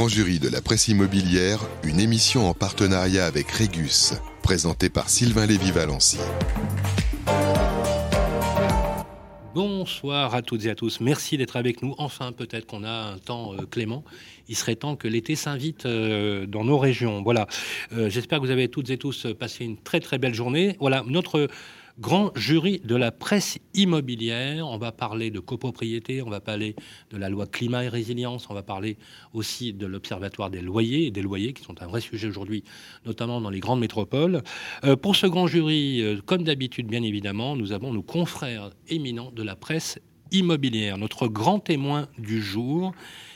grand jury de la presse immobilière, une émission en partenariat avec Régus, présentée par Sylvain Lévy-Valency. Bonsoir à toutes et à tous. Merci d'être avec nous. Enfin, peut-être qu'on a un temps euh, clément. Il serait temps que l'été s'invite euh, dans nos régions. Voilà. Euh, j'espère que vous avez toutes et tous passé une très très belle journée. Voilà, notre grand jury de la presse immobilière. On va parler de copropriété, on va parler de la loi climat et résilience, on va parler aussi de l'observatoire des loyers et des loyers qui sont un vrai sujet aujourd'hui, notamment dans les grandes métropoles. Euh, pour ce grand jury, euh, comme d'habitude, bien évidemment, nous avons nos confrères éminents de la presse immobilière, notre grand témoin du jour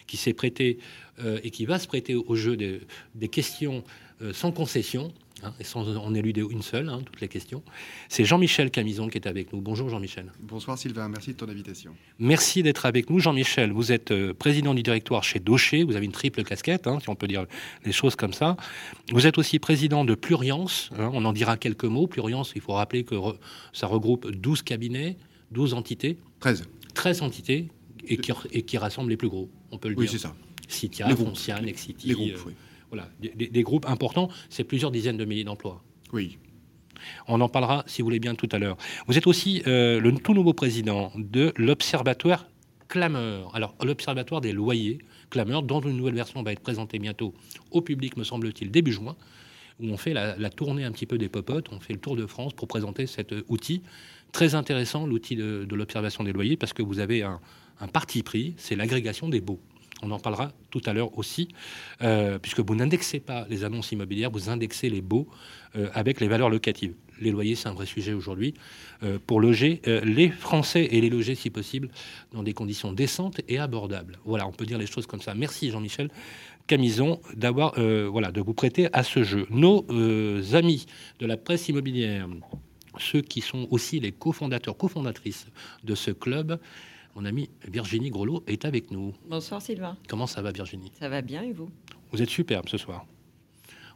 qui s'est prêté euh, et qui va se prêter au jeu des, des questions sans concession Hein, et sans en éluder une seule, hein, toutes les questions. C'est Jean-Michel Camison qui est avec nous. Bonjour Jean-Michel. Bonsoir Sylvain, merci de ton invitation. Merci d'être avec nous Jean-Michel. Vous êtes euh, président du directoire chez Daucher, vous avez une triple casquette, hein, si on peut dire les choses comme ça. Vous êtes aussi président de Pluriance, on en dira quelques mots. Pluriance, il faut rappeler que ça regroupe 12 cabinets, 12 entités. 13. 13 entités et qui, et qui rassemblent les plus gros, on peut le oui, dire. Oui, c'est ça. Citia, Foncia, Nexity. Les groupes, euh, oui voilà, des, groupes importants, c'est plusieurs dizaines de milliers d'emplois. Oui. On en parlera, si vous voulez bien, tout à l'heure. Vous êtes aussi euh, le tout nouveau président de l'Observatoire Clameur. Alors, l'Observatoire des loyers Clameur, dont une nouvelle version va être présentée bientôt au public, me semble-t-il, début juin, où on fait la, tournée un petit peu des popotes, on fait le tour de France pour présenter cet outil. Très intéressant, l'outil de, l'observation des loyers, parce que vous avez un parti pris, c'est l'agrégation des baux. On en parlera tout à l'heure aussi, euh, puisque vous n'indexez pas les annonces immobilières, vous indexez les baux euh, avec les valeurs locatives. Les loyers, c'est un vrai sujet aujourd'hui, euh, pour loger les Français et les loger, si possible, dans des conditions décentes et abordables. Voilà, on peut dire les choses comme ça. Merci Jean-Michel Camison d'avoir, voilà, de vous prêter à ce jeu. Nos amis de la presse immobilière, ceux qui sont aussi les cofondateurs, cofondatrices de ce club, mon amie Virginie Grelot est avec nous. Bonsoir Sylvain. Comment ça va Virginie? Ça va bien et vous? Vous êtes superbe ce soir.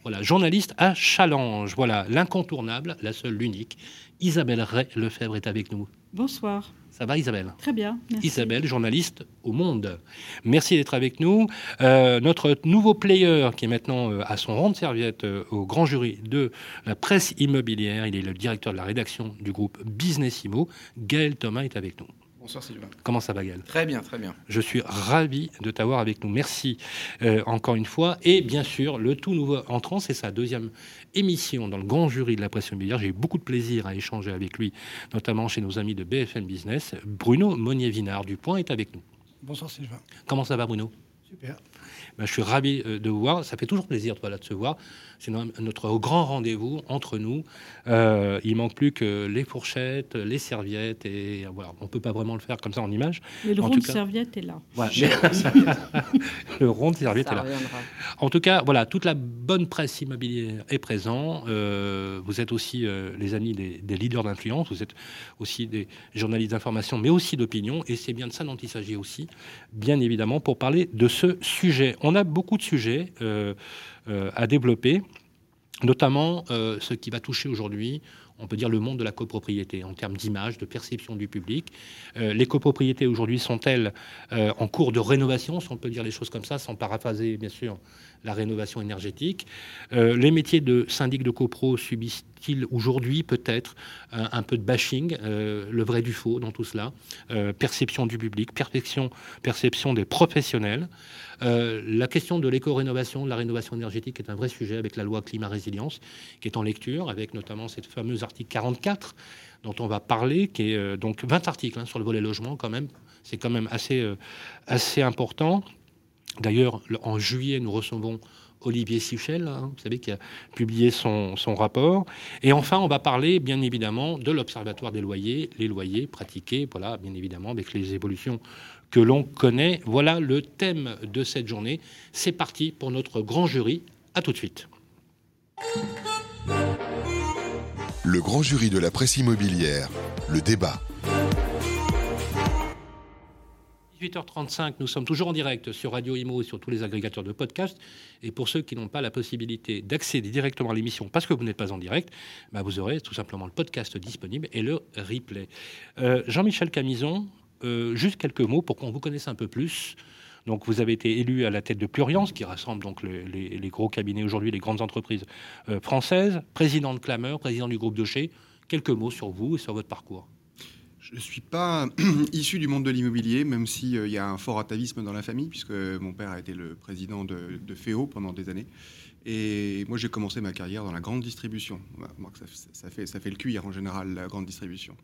Voilà, journaliste à Challenge. Voilà, l'incontournable, la seule, l'unique. Isabelle Ray Lefebvre est avec nous. Bonsoir. Ça va Isabelle? Très bien. Merci. Isabelle, journaliste au Monde. Merci d'être avec nous. Euh, notre nouveau player qui est maintenant euh, à son rang de serviette euh, au grand jury de la presse immobilière, il est le directeur de la rédaction du groupe Business Imo. Gaël Thomas est avec nous. Bonsoir Sylvain. Comment ça va Gaël? Très bien, très bien. Je suis ravi de t'avoir avec nous. Merci euh, encore une fois. Et bien sûr, le tout nouveau entrant, c'est sa deuxième émission dans le grand jury de la presse immobilière. J'ai eu beaucoup de plaisir à échanger avec lui, notamment chez nos amis de BFM Business. Bruno Monnier-Vinard du Point est avec nous. Bonsoir Sylvain. Comment ça va Bruno? Super. Ben, je suis ravi euh, de vous voir. Ça fait toujours plaisir de se voir. C'est notre grand rendez-vous entre nous. Euh, il manque plus que les fourchettes, les serviettes et voilà. On peut pas vraiment le faire comme ça en image. Mais le rond de serviette est là. le rond de serviette est là. En tout cas, voilà, toute la bonne presse immobilière est présente. Euh, vous êtes aussi euh, les amis des, des leaders d'influence. Vous êtes aussi des journalistes d'information, mais aussi d'opinion. Et c'est bien de ça dont il s'agit aussi, bien évidemment, pour parler de ce sujet. On a beaucoup de sujets. Euh, à développer, notamment euh, ce qui va toucher aujourd'hui on peut dire le monde de la copropriété en termes d'image, de perception du public. Euh, les copropriétés aujourd'hui sont-elles en cours de rénovation, si on peut dire les choses comme ça, sans paraphraser bien sûr la rénovation énergétique. les métiers de syndic de copro subissent-ils aujourd'hui peut-être un, peu de bashing, le vrai du faux dans tout cela, perception du public, perception, des professionnels. Euh, la question de l'éco-rénovation, de la rénovation énergétique est un vrai sujet avec la loi climat-résilience qui est en lecture, avec notamment cette fameuse article 44 dont on va parler, qui est euh, donc 20 articles hein, sur le volet logement quand même. C'est quand même euh, assez important. D'ailleurs, en juillet, nous recevons Olivier Sichel, hein, vous savez, qui a publié son, son, rapport. Et enfin, on va parler, bien évidemment, de l'Observatoire des loyers, les loyers pratiqués, voilà, bien évidemment, avec les évolutions que l'on connaît. Voilà le thème de cette journée. C'est parti pour notre grand jury. À tout de suite. Le grand jury de la presse immobilière, le débat. 18h35, nous sommes toujours en direct sur Radio Imo et sur tous les agrégateurs de podcasts. Et pour ceux qui n'ont pas la possibilité d'accéder directement à l'émission parce que vous n'êtes pas en direct, bah, vous aurez tout simplement le podcast disponible et le replay. Euh, Jean-Michel Camison, euh, juste quelques mots pour qu'on vous connaisse un peu plus. Donc vous avez été élu à la tête de Pluriance, qui rassemble donc les, gros cabinets aujourd'hui, les grandes entreprises euh, françaises, président de Clameur, président du groupe Docher. Quelques mots sur vous et sur votre parcours. Je ne suis pas issu du monde de l'immobilier, même s'il euh, y a un fort atavisme dans la famille, puisque mon père a été le président de, de FEO pendant des années. Et moi, j'ai commencé ma carrière dans la grande distribution. Ça, fait, ça fait le cuir en général, la grande distribution.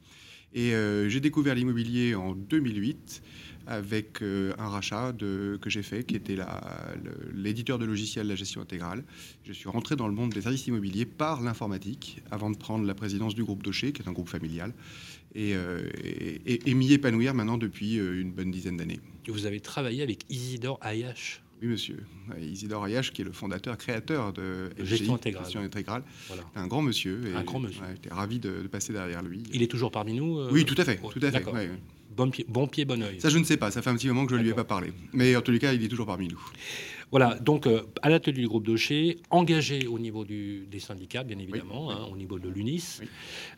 Et euh, j'ai découvert l'immobilier en 2008 avec euh, un rachat de, que j'ai fait, qui était l'éditeur de logiciels La Gestion Intégrale. Je suis rentré dans le monde des services immobiliers par l'informatique, avant de prendre la présidence du groupe Docher, qui est un groupe familial, et, euh, m'y épanouir maintenant depuis euh, une bonne dizaine d'années. Vous avez travaillé avec Isidore Ayash oui, monsieur. Isidore Ayash, qui est le fondateur, créateur de Gestion Intégrale. Gestion intégrale. Un grand monsieur. un grand monsieur. J'étais ravi de, passer derrière lui. Il est toujours parmi nous Oui, tout à fait. Tout à fait. Bon pied, bon pied, bon oeil. Ça, je ne sais pas. Ça fait un petit moment que je ne lui ai pas parlé. Mais en tous les cas, il est toujours parmi nous. Voilà, donc euh, à l'atelier du groupe Docher, engagé au niveau du, des syndicats, bien évidemment, hein, au niveau de l'UNIS,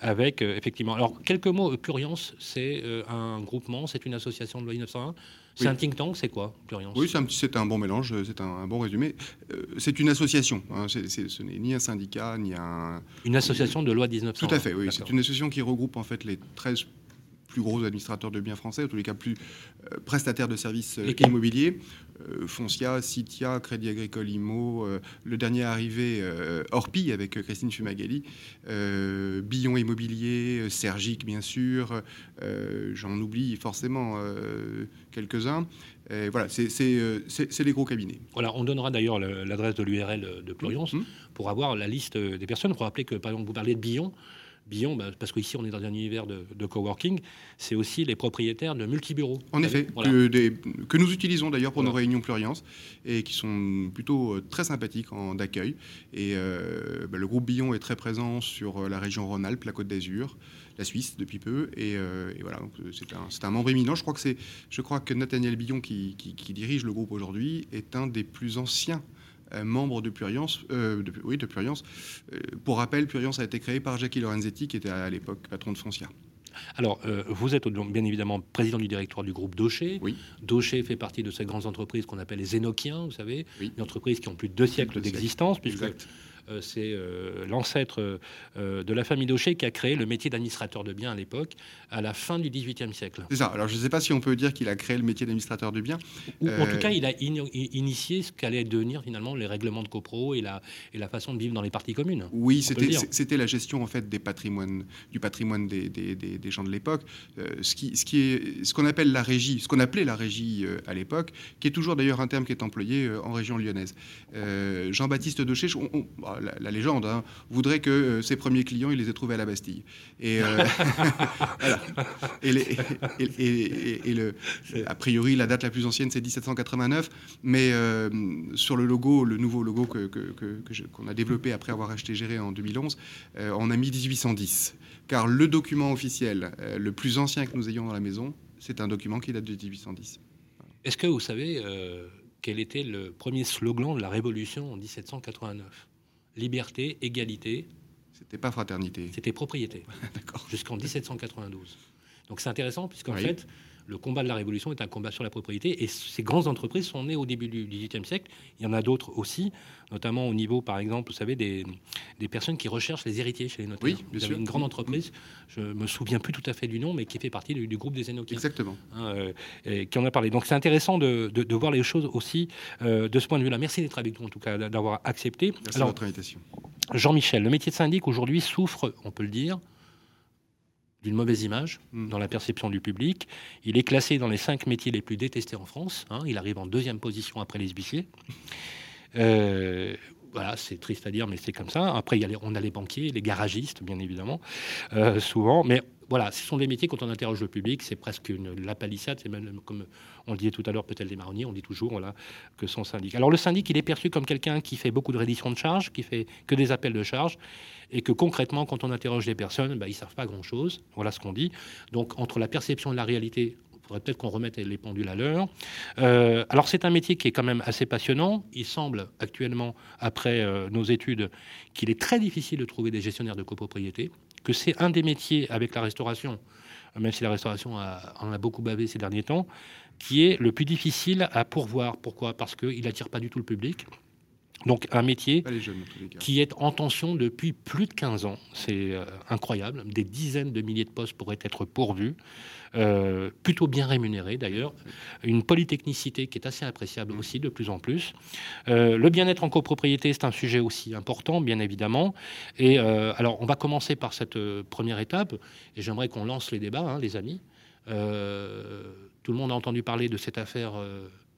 avec euh, effectivement. Alors, quelques mots, euh, Pluriance, c'est un groupement, c'est une association de loi 1901. C'est un think tank, c'est quoi, Pluriance Oui, c'est un, bon mélange, c'est un, bon résumé. c'est une association, hein, ce n'est ni un syndicat, ni un. Une association de loi 1901. Tout à fait, oui. C'est une association qui regroupe en fait les 13 plus gros administrateurs de biens français, en tous les cas plus euh, prestataires de services euh, immobiliers. Euh, Foncia, Citia, Crédit Agricole Imo, le dernier arrivé Orpi avec Christine Fumagalli, Billon Immobilier, Sergic bien sûr, j'en oublie forcément quelques-uns. voilà, c'est les gros cabinets. Voilà, on donnera d'ailleurs l'adresse de l'URL de Pluriance mmh. pour avoir la liste des personnes. Pour rappeler que, par exemple, vous parlez de Billon. Billon, bah, parce qu'ici on est dans un univers de, coworking, c'est aussi les propriétaires de multibureaux. En effet, que, nous utilisons d'ailleurs pour nos réunions Pluriance et qui sont plutôt euh, très sympathiques en d'accueil. Et euh, bah, le groupe Billon est très présent sur euh, la région Rhône-Alpes, la Côte d'Azur, la Suisse depuis peu. Et, voilà, c'est un, membre éminent. Je crois que, je crois que Nathaniel Billon, qui, qui dirige le groupe aujourd'hui, est un des plus anciens membre de Pluriance. Euh, de, oui, de Pluriance. Euh, pour rappel, Pluriance a été créé par Jackie Lorenzetti, qui était à l'époque patron de Foncia. Alors, euh, vous êtes donc bien évidemment président du directoire du groupe Docher. Oui. Docher fait partie de ces grandes entreprises qu'on appelle les Énochiens, vous savez, oui. une entreprise qui ont plus de deux siècles d'existence, puisque euh, c'est euh, l'ancêtre euh, de la famille Daucher qui a créé le métier d'administrateur de biens à l'époque, à la fin du XVIIIe siècle. C'est ça. Alors je ne sais pas si on peut dire qu'il a créé le métier d'administrateur de biens. Ou, en tout cas, il a initié ce qu'allait devenir finalement les règlements de copro et la, et la façon de vivre dans les parties communes. Oui, c'était la gestion en fait des patrimoines, du patrimoine des, des, des, gens de l'époque. ce qui, ce qui est, ce qu'on appelle la régie, ce qu'on appelait la régie à l'époque, qui est toujours d'ailleurs un terme qui est employé en région lyonnaise. Jean-Baptiste Daucher, la, légende, hein, voudrait que euh, ses premiers clients, il les ait trouvés à la Bastille. Et, euh, a priori, la date la plus ancienne, c'est 1789, mais euh, sur le logo, le nouveau logo qu'on a développé après avoir acheté Géré en 2011, on a mis 1810. Car le document officiel le plus ancien que nous ayons dans la maison, c'est un document qui date de 1810. Est-ce que vous savez quel était le premier slogan de la Révolution en 1789 liberté, égalité. C'était pas fraternité. C'était propriété. D'accord. Jusqu'en 1792. Donc c'est intéressant puisqu'en fait, le combat de la Révolution est un combat sur la propriété et ces grandes entreprises sont nées au début du XVIIIe siècle. Il y en a d'autres aussi, notamment au niveau, par exemple, vous savez, des, des personnes qui recherchent les héritiers chez les notaires. Oui, bien vous avez une grande entreprise, je me souviens plus tout à fait du nom, mais qui fait partie du, groupe des Enochiens. Exactement. Hein, euh, et qui en a parlé. Donc c'est intéressant de, de, voir les choses aussi euh, de ce point de vue-là. Merci d'être avec nous, en tout cas, d'avoir accepté. Merci Alors, votre invitation. Jean-Michel, le métier de syndic aujourd'hui souffre, on peut le dire, d'une mauvaise image hmm. dans la perception du public. Il est classé dans les cinq métiers les plus détestés en France. Hein. Il arrive en deuxième position après les huissiers. Euh, c'est triste à dire, mais c'est comme ça. Après, y a on a les banquiers, les garagistes, bien évidemment, euh, souvent. Mais voilà, ce sont des métiers, quand on interroge le public, c'est presque une, la palissade. C'est même comme on le disait tout à l'heure, peut-être les marronniers, on dit toujours voilà, que son syndic. Alors le syndic, il est perçu comme quelqu'un qui fait beaucoup de reddition de charges, qui fait que des appels de charges, et que concrètement, quand on interroge les personnes, bah, ils ne savent pas grand-chose. Voilà ce qu'on dit. Donc entre la perception et la réalité, il faudrait peut-être qu'on remette les pendules à l'heure. Euh, alors c'est un métier qui est quand même assez passionnant. Il semble actuellement, après euh, nos études, qu'il est très difficile de trouver des gestionnaires de copropriété, que c'est un des métiers avec la restauration même si la restauration en a beaucoup bavé ces derniers temps, qui est le plus difficile à pourvoir. Pourquoi? Parce qu'il n'attire pas du tout le public. Donc un métier qui est en tension depuis plus de 15 ans. C'est euh, incroyable. Des dizaines de milliers de postes pourraient être pourvus. Euh, plutôt bien rémunérés d'ailleurs. Une polytechnicité qui est assez appréciable aussi de plus en plus. Euh, le bien-être en copropriété, c'est un sujet aussi important, bien évidemment. Et alors on va commencer par cette première étape. Et j'aimerais qu'on lance les débats, hein, les amis. tout le monde a entendu parler de cette affaire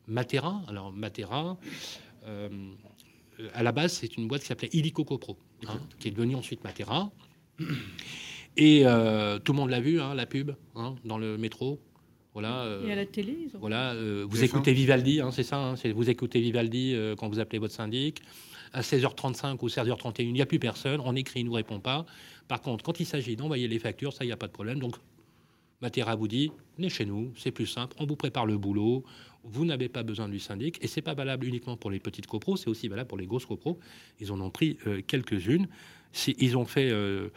Matera. Alors Matera, à la base, c'est une boîte qui s'appelait Illico Copro, hein, qui est devenue ensuite Matera. Et euh, tout le monde l'a vu, hein, la pub, hein, dans le métro. Voilà, euh, et à la télé Voilà, vous écoutez Vivaldi, vous écoutez Vivaldi quand vous appelez votre syndic. À 16h35 ou 16h31, il n'y a plus personne, on écrit, il ne nous répond pas. Par contre, quand il s'agit d'envoyer les factures, ça, il n'y a pas de problème. Donc, Matera vous dit, venez chez nous, c'est plus simple, on vous prépare le boulot, vous n'avez pas besoin du syndic, et c'est pas valable uniquement pour les petites copros, c'est aussi valable pour les grosses copros. Ils en ont pris euh, quelques-unes. Ils ont fait euh,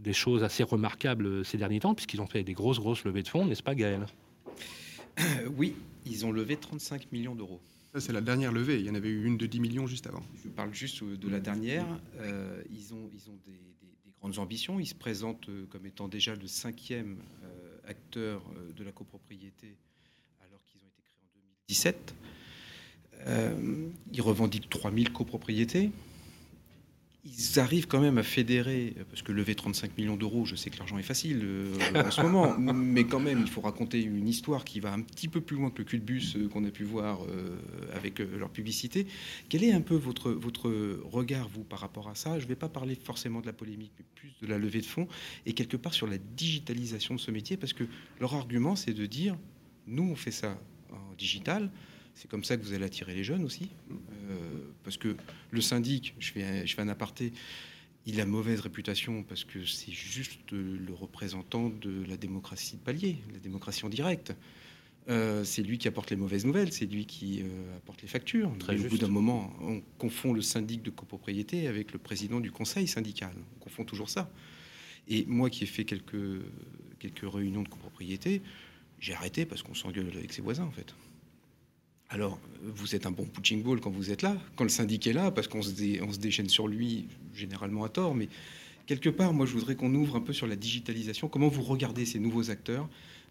des choses assez remarquables euh, ces derniers temps, puisqu'ils ont fait des grosses, grosses levées de fonds, n'est-ce pas, Gaël Oui, ils ont levé 35 millions d'euros. Ça, c'est la dernière levée. Il y en avait eu une de 10 millions juste avant. Je parle juste de la dernière. ils ont, ils ont des, grandes ambitions. Ils se présentent comme étant déjà le cinquième acteur de la copropriété 17. Euh, ils revendiquent 3000 copropriétés. Ils arrivent quand même à fédérer, parce que lever 35 millions d'euros, je sais que l'argent est facile euh, en ce moment, mais quand même, il faut raconter une histoire qui va un petit peu plus loin que le cul de bus euh, qu'on a pu voir avec leur publicité. Quel est un peu votre, votre regard, vous, par rapport à ça? Je ne vais pas parler forcément de la polémique, mais plus de la levée de fonds, et quelque part sur la digitalisation de ce métier, parce que leur argument, c'est de dire, nous, on fait ça digital. C'est comme ça que vous allez attirer les jeunes aussi. Euh, parce que le syndic, je fais, je fais un aparté, il a mauvaise réputation parce que c'est juste le représentant de la démocratie de palier, la démocratie en direct. Euh, c'est lui qui apporte les mauvaises nouvelles, c'est lui qui euh, apporte les factures. Très au bout d'un moment, on confond le syndic de copropriété avec le président du conseil syndical. On confond toujours ça. Et moi qui ai fait quelques, quelques réunions de copropriété, j'ai arrêté parce qu'on s'engueule avec ses voisins, en fait. Alors, vous êtes un bon punching ball quand vous êtes là, quand le syndic est là, parce qu'on se, déchaîne sur lui, généralement à tort, mais quelque part, moi, je voudrais qu'on ouvre un peu sur la digitalisation. Comment vous regardez ces nouveaux acteurs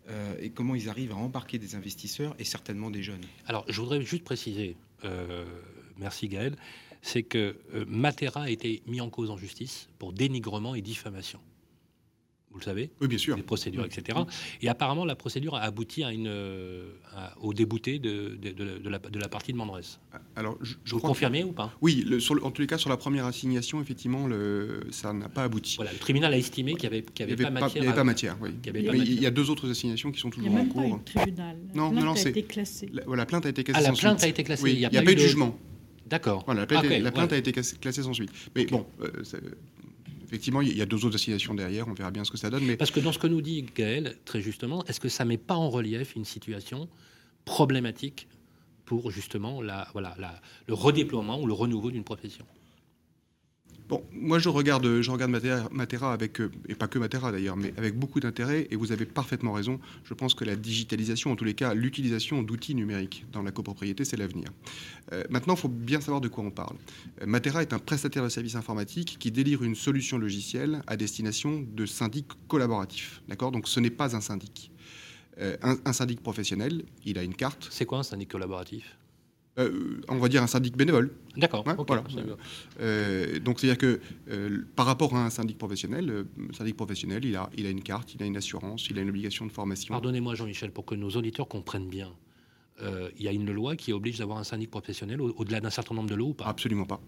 euh, et comment ils arrivent à embarquer des investisseurs et certainement des jeunes Alors, je voudrais juste préciser, euh, merci Gaël, c'est que euh, Matera a été mis en cause en justice pour dénigrement et diffamation vous le savez Oui, bien sûr. Les procédures, etc. Et apparemment, la procédure a abouti à une, au débouté de, de, la, de, la, partie de Mandres. Alors, je, vous confirmez ou pas? Oui, le, sur en tous les cas, sur la première assignation, effectivement, le, ça n'a pas abouti. Voilà, le tribunal a estimé qu'il n'y avait, avait, pas matière. Il n'y avait pas matière, oui. Il y, il y a deux autres assignations qui sont toujours en cours. Il n'y a même pas eu tribunal. non, non, non, c'est. été classée. La, voilà, plainte a été classée. Ah, la plainte a été classée. il n'y a, pas eu de jugement. D'accord. Voilà, la plainte, a été classée sans suite. Mais bon, euh, effectivement, il y a deux autres assignations derrière, on verra bien ce que ça donne. Mais... Parce que dans ce que nous dit Gaël, très justement, est-ce que ça ne met pas en relief une situation problématique pour justement le redéploiement ou le renouveau d'une profession? Bon, moi je regarde, je regarde Matera, avec, euh, et pas que Matera d'ailleurs, mais avec beaucoup d'intérêt, et vous avez parfaitement raison. Je pense que la digitalisation, en tous les cas, l'utilisation d'outils numériques dans la copropriété, c'est l'avenir. Euh, maintenant, il faut bien savoir de quoi on parle. Euh, Matera est un prestataire de services informatiques qui délivre une solution logicielle à destination de syndics collaboratifs. D'accord? Donc ce n'est pas un syndic. un, un syndic professionnel, il a une carte. C'est quoi un syndic collaboratif? Euh, on va dire un syndic bénévole. D'accord. voilà. Euh, donc c'est-à-dire que euh, par rapport à un syndic professionnel, syndic professionnel, il a, il a une carte, il a une assurance, il a une obligation de formation. Pardonnez-moi Jean-Michel, pour que nos auditeurs comprennent bien. Il y a une loi qui oblige d'avoir un syndic professionnel au-delà d'un certain nombre de lots ou pas? Absolument pas.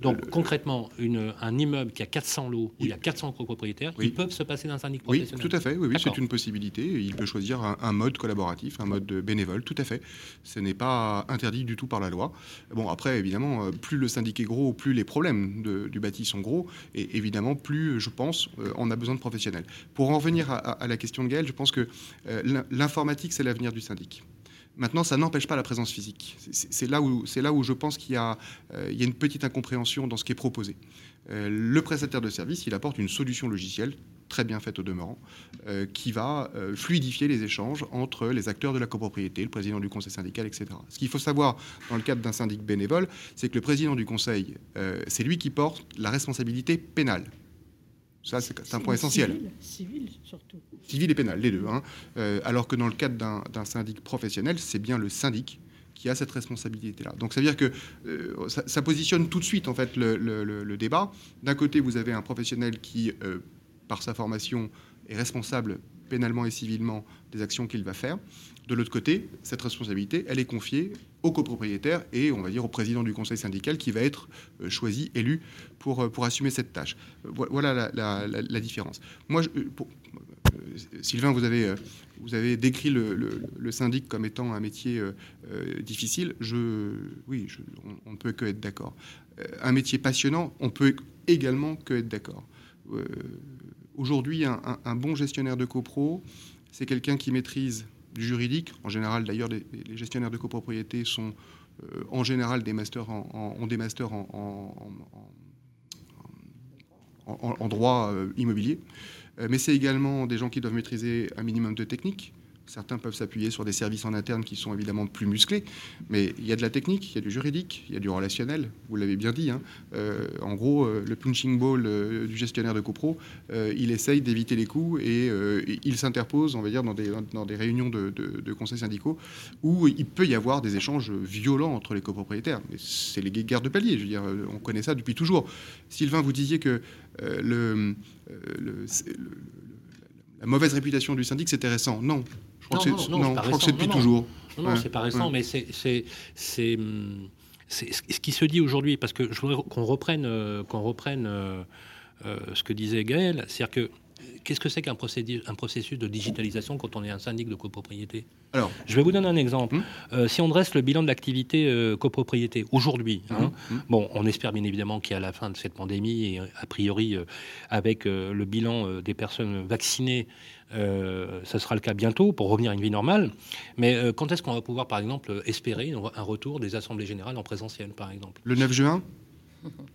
Donc, concrètement, un immeuble qui a 400 lots, où il y a 400 copropriétaires, ils peuvent se passer d'un syndic professionnel. Oui, tout à fait. Oui, oui c'est une possibilité. Il peut choisir un, mode collaboratif, un mode bénévole, tout à fait. Ce n'est pas interdit du tout par la loi. Bon, après, évidemment, euh, plus le syndic est gros, plus les problèmes du bâti sont gros, et évidemment, plus, je pense, euh, on a besoin de professionnels. Pour en revenir à, la question de Gaël, je pense que euh, l'informatique, c'est l'avenir du syndic. Maintenant, ça n'empêche pas la présence physique. C'est là, où, là où je pense qu'il y, euh, y, a une petite incompréhension dans ce qui est proposé. Euh, le prestataire de service, il apporte une solution logicielle très bien faite au demeurant, qui va fluidifier les échanges entre les acteurs de la copropriété, le président du conseil syndical, etc. Ce qu'il faut savoir dans le cadre d'un syndic bénévole, c'est que le président du conseil, c'est lui qui porte la responsabilité pénale. Ça, c'est un point essentiel. Civil, surtout. Civil et pénal, les deux. Hein. alors que dans le cadre d'un syndic professionnel, c'est bien le syndic qui a cette responsabilité-là. Donc ça veut dire que euh, ça, positionne tout de suite en fait le, débat. D'un côté, vous avez un professionnel qui, euh, par sa formation, est responsable pénalement et civilement des actions qu'il va faire. De l'autre côté, cette responsabilité, elle est confiée au copropriétaire et, on va dire, au président du conseil syndical qui va être euh, choisi, élu pour, pour assumer cette tâche. Voilà la, différence. Moi, Sylvain, vous avez décrit le, syndic comme étant un métier euh, euh, difficile. Je, oui, on, ne peut que être d'accord. Euh, un métier passionnant, on peut également que être d'accord. Aujourd'hui, un, bon gestionnaire de copro, c'est quelqu'un qui maîtrise juridique. En général, d'ailleurs, les, gestionnaires de copropriété sont en général des masters en, ont des masters en, droit immobilier. Euh, mais c'est également des gens qui doivent maîtriser un minimum de technique. Certains peuvent s'appuyer sur des services en interne qui sont évidemment plus musclés, mais il y a de la technique, il y a du juridique, il y a du relationnel, vous l'avez bien dit. Hein. Euh, en gros, euh, le punching ball du gestionnaire de copro, il essaye d'éviter les coups et il s'interpose, on va dire, dans des, réunions de, conseils syndicaux où il peut y avoir des échanges violents entre les copropriétaires. C'est les guerres de palier, je veux dire, on connaît ça depuis toujours. Sylvain, vous disiez que le euh, la mauvaise réputation du syndic, c'était récent. Non, je crois que c'est depuis toujours. Non, c'est pas récent, mais c'est hum, ce qui se dit aujourd'hui, parce que je voudrais qu'on reprenne, euh, qu'on reprenne euh, ce que disait Gaël, c'est-à-dire que qu'est-ce que c'est qu'un processus de digitalisation quand on est un syndic de copropriété Alors, Je vais vous donner un exemple. Hum. Euh, si on dresse le bilan de l'activité euh, copropriété aujourd'hui, hum, hein, hum. bon, on espère bien évidemment qu'à la fin de cette pandémie, et a priori euh, avec le bilan des personnes vaccinées, ça sera le cas bientôt pour revenir à une vie normale. Mais quand est-ce qu'on va pouvoir, par exemple, espérer un retour des assemblées générales en présentiel, par exemple? Le 9 juin?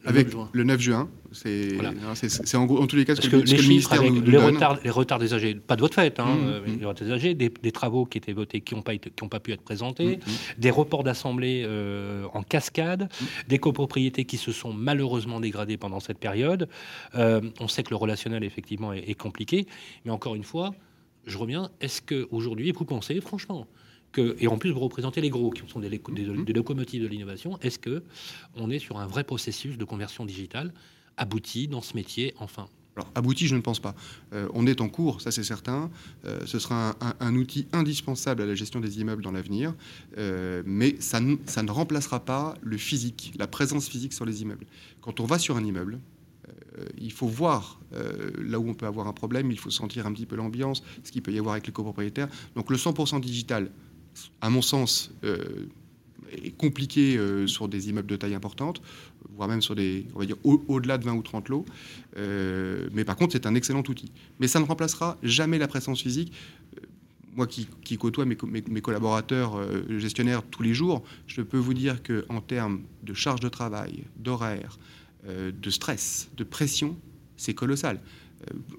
Avec le 9 juin, c'est en, en, tous les cas ce que, les le ministère nous, les, retards, les retards des AG, pas de votre fait, hein, mmh, euh, mmh. les retards des travaux qui étaient votés qui n'ont pas, pas pu être présentés, mmh, des reports d'assemblée euh, en cascade, des copropriétés qui se sont malheureusement dégradées pendant cette période. Euh, on sait que le relationnel effectivement est, est compliqué, mais encore une fois, je reviens. Est-ce que aujourd'hui, vous pensez franchement et en plus vous représentez les gros, qui sont des, locomotives de l'innovation, est-ce que on est sur un vrai processus de conversion digitale abouti dans ce métier enfin? Alors, abouti, je ne pense pas. Euh, on est en cours, ça c'est certain. Euh, ce sera un, outil indispensable à la gestion des immeubles dans l'avenir, euh, mais ça, ça, ne remplacera pas le physique, la présence physique sur les immeubles. Quand on va sur un immeuble, il faut voir là où on peut avoir un problème, il faut sentir un petit peu l'ambiance, ce qu'il peut y avoir avec les copropriétaires. Donc le 100% digital, à mon sens, euh, est compliqué euh, sur des immeubles de taille importante, voire même sur des, on va dire, au-delà de 20 ou 30 lots. Euh, mais par contre, c'est un excellent outil. Mais ça ne remplacera jamais la présence physique. Moi qui, côtoie mes, mes, collaborateurs gestionnaires tous les jours, je peux vous dire qu'en termes de charge de travail, d'horaire, de stress, de pression, c'est colossal.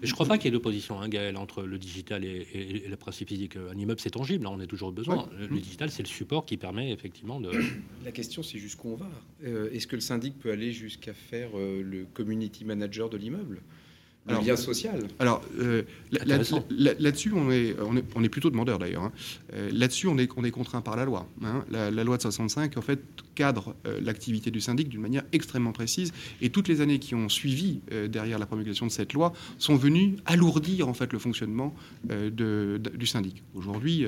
Je ne crois pas qu'il y ait d'opposition, hein, Gaël, entre le digital et, le principe physique. Un immeuble, c'est tangible, là, on a toujours besoin. Le digital, c'est le support qui permet effectivement de... La question, c'est jusqu'où on va? Euh, est-ce que le syndic peut aller jusqu'à faire euh, le community manager de l'immeuble? Lien social. Alors euh, là-dessus, on, est, on, est, plutôt demandeur d'ailleurs. Hein. là-dessus, on est, on est contraint par la loi. Hein. La, loi de 65, en fait, cadre l'activité du syndic d'une manière extrêmement précise. Et toutes les années qui ont suivi derrière la promulgation de cette loi sont venues alourdir en fait le fonctionnement de, du syndic. Aujourd'hui,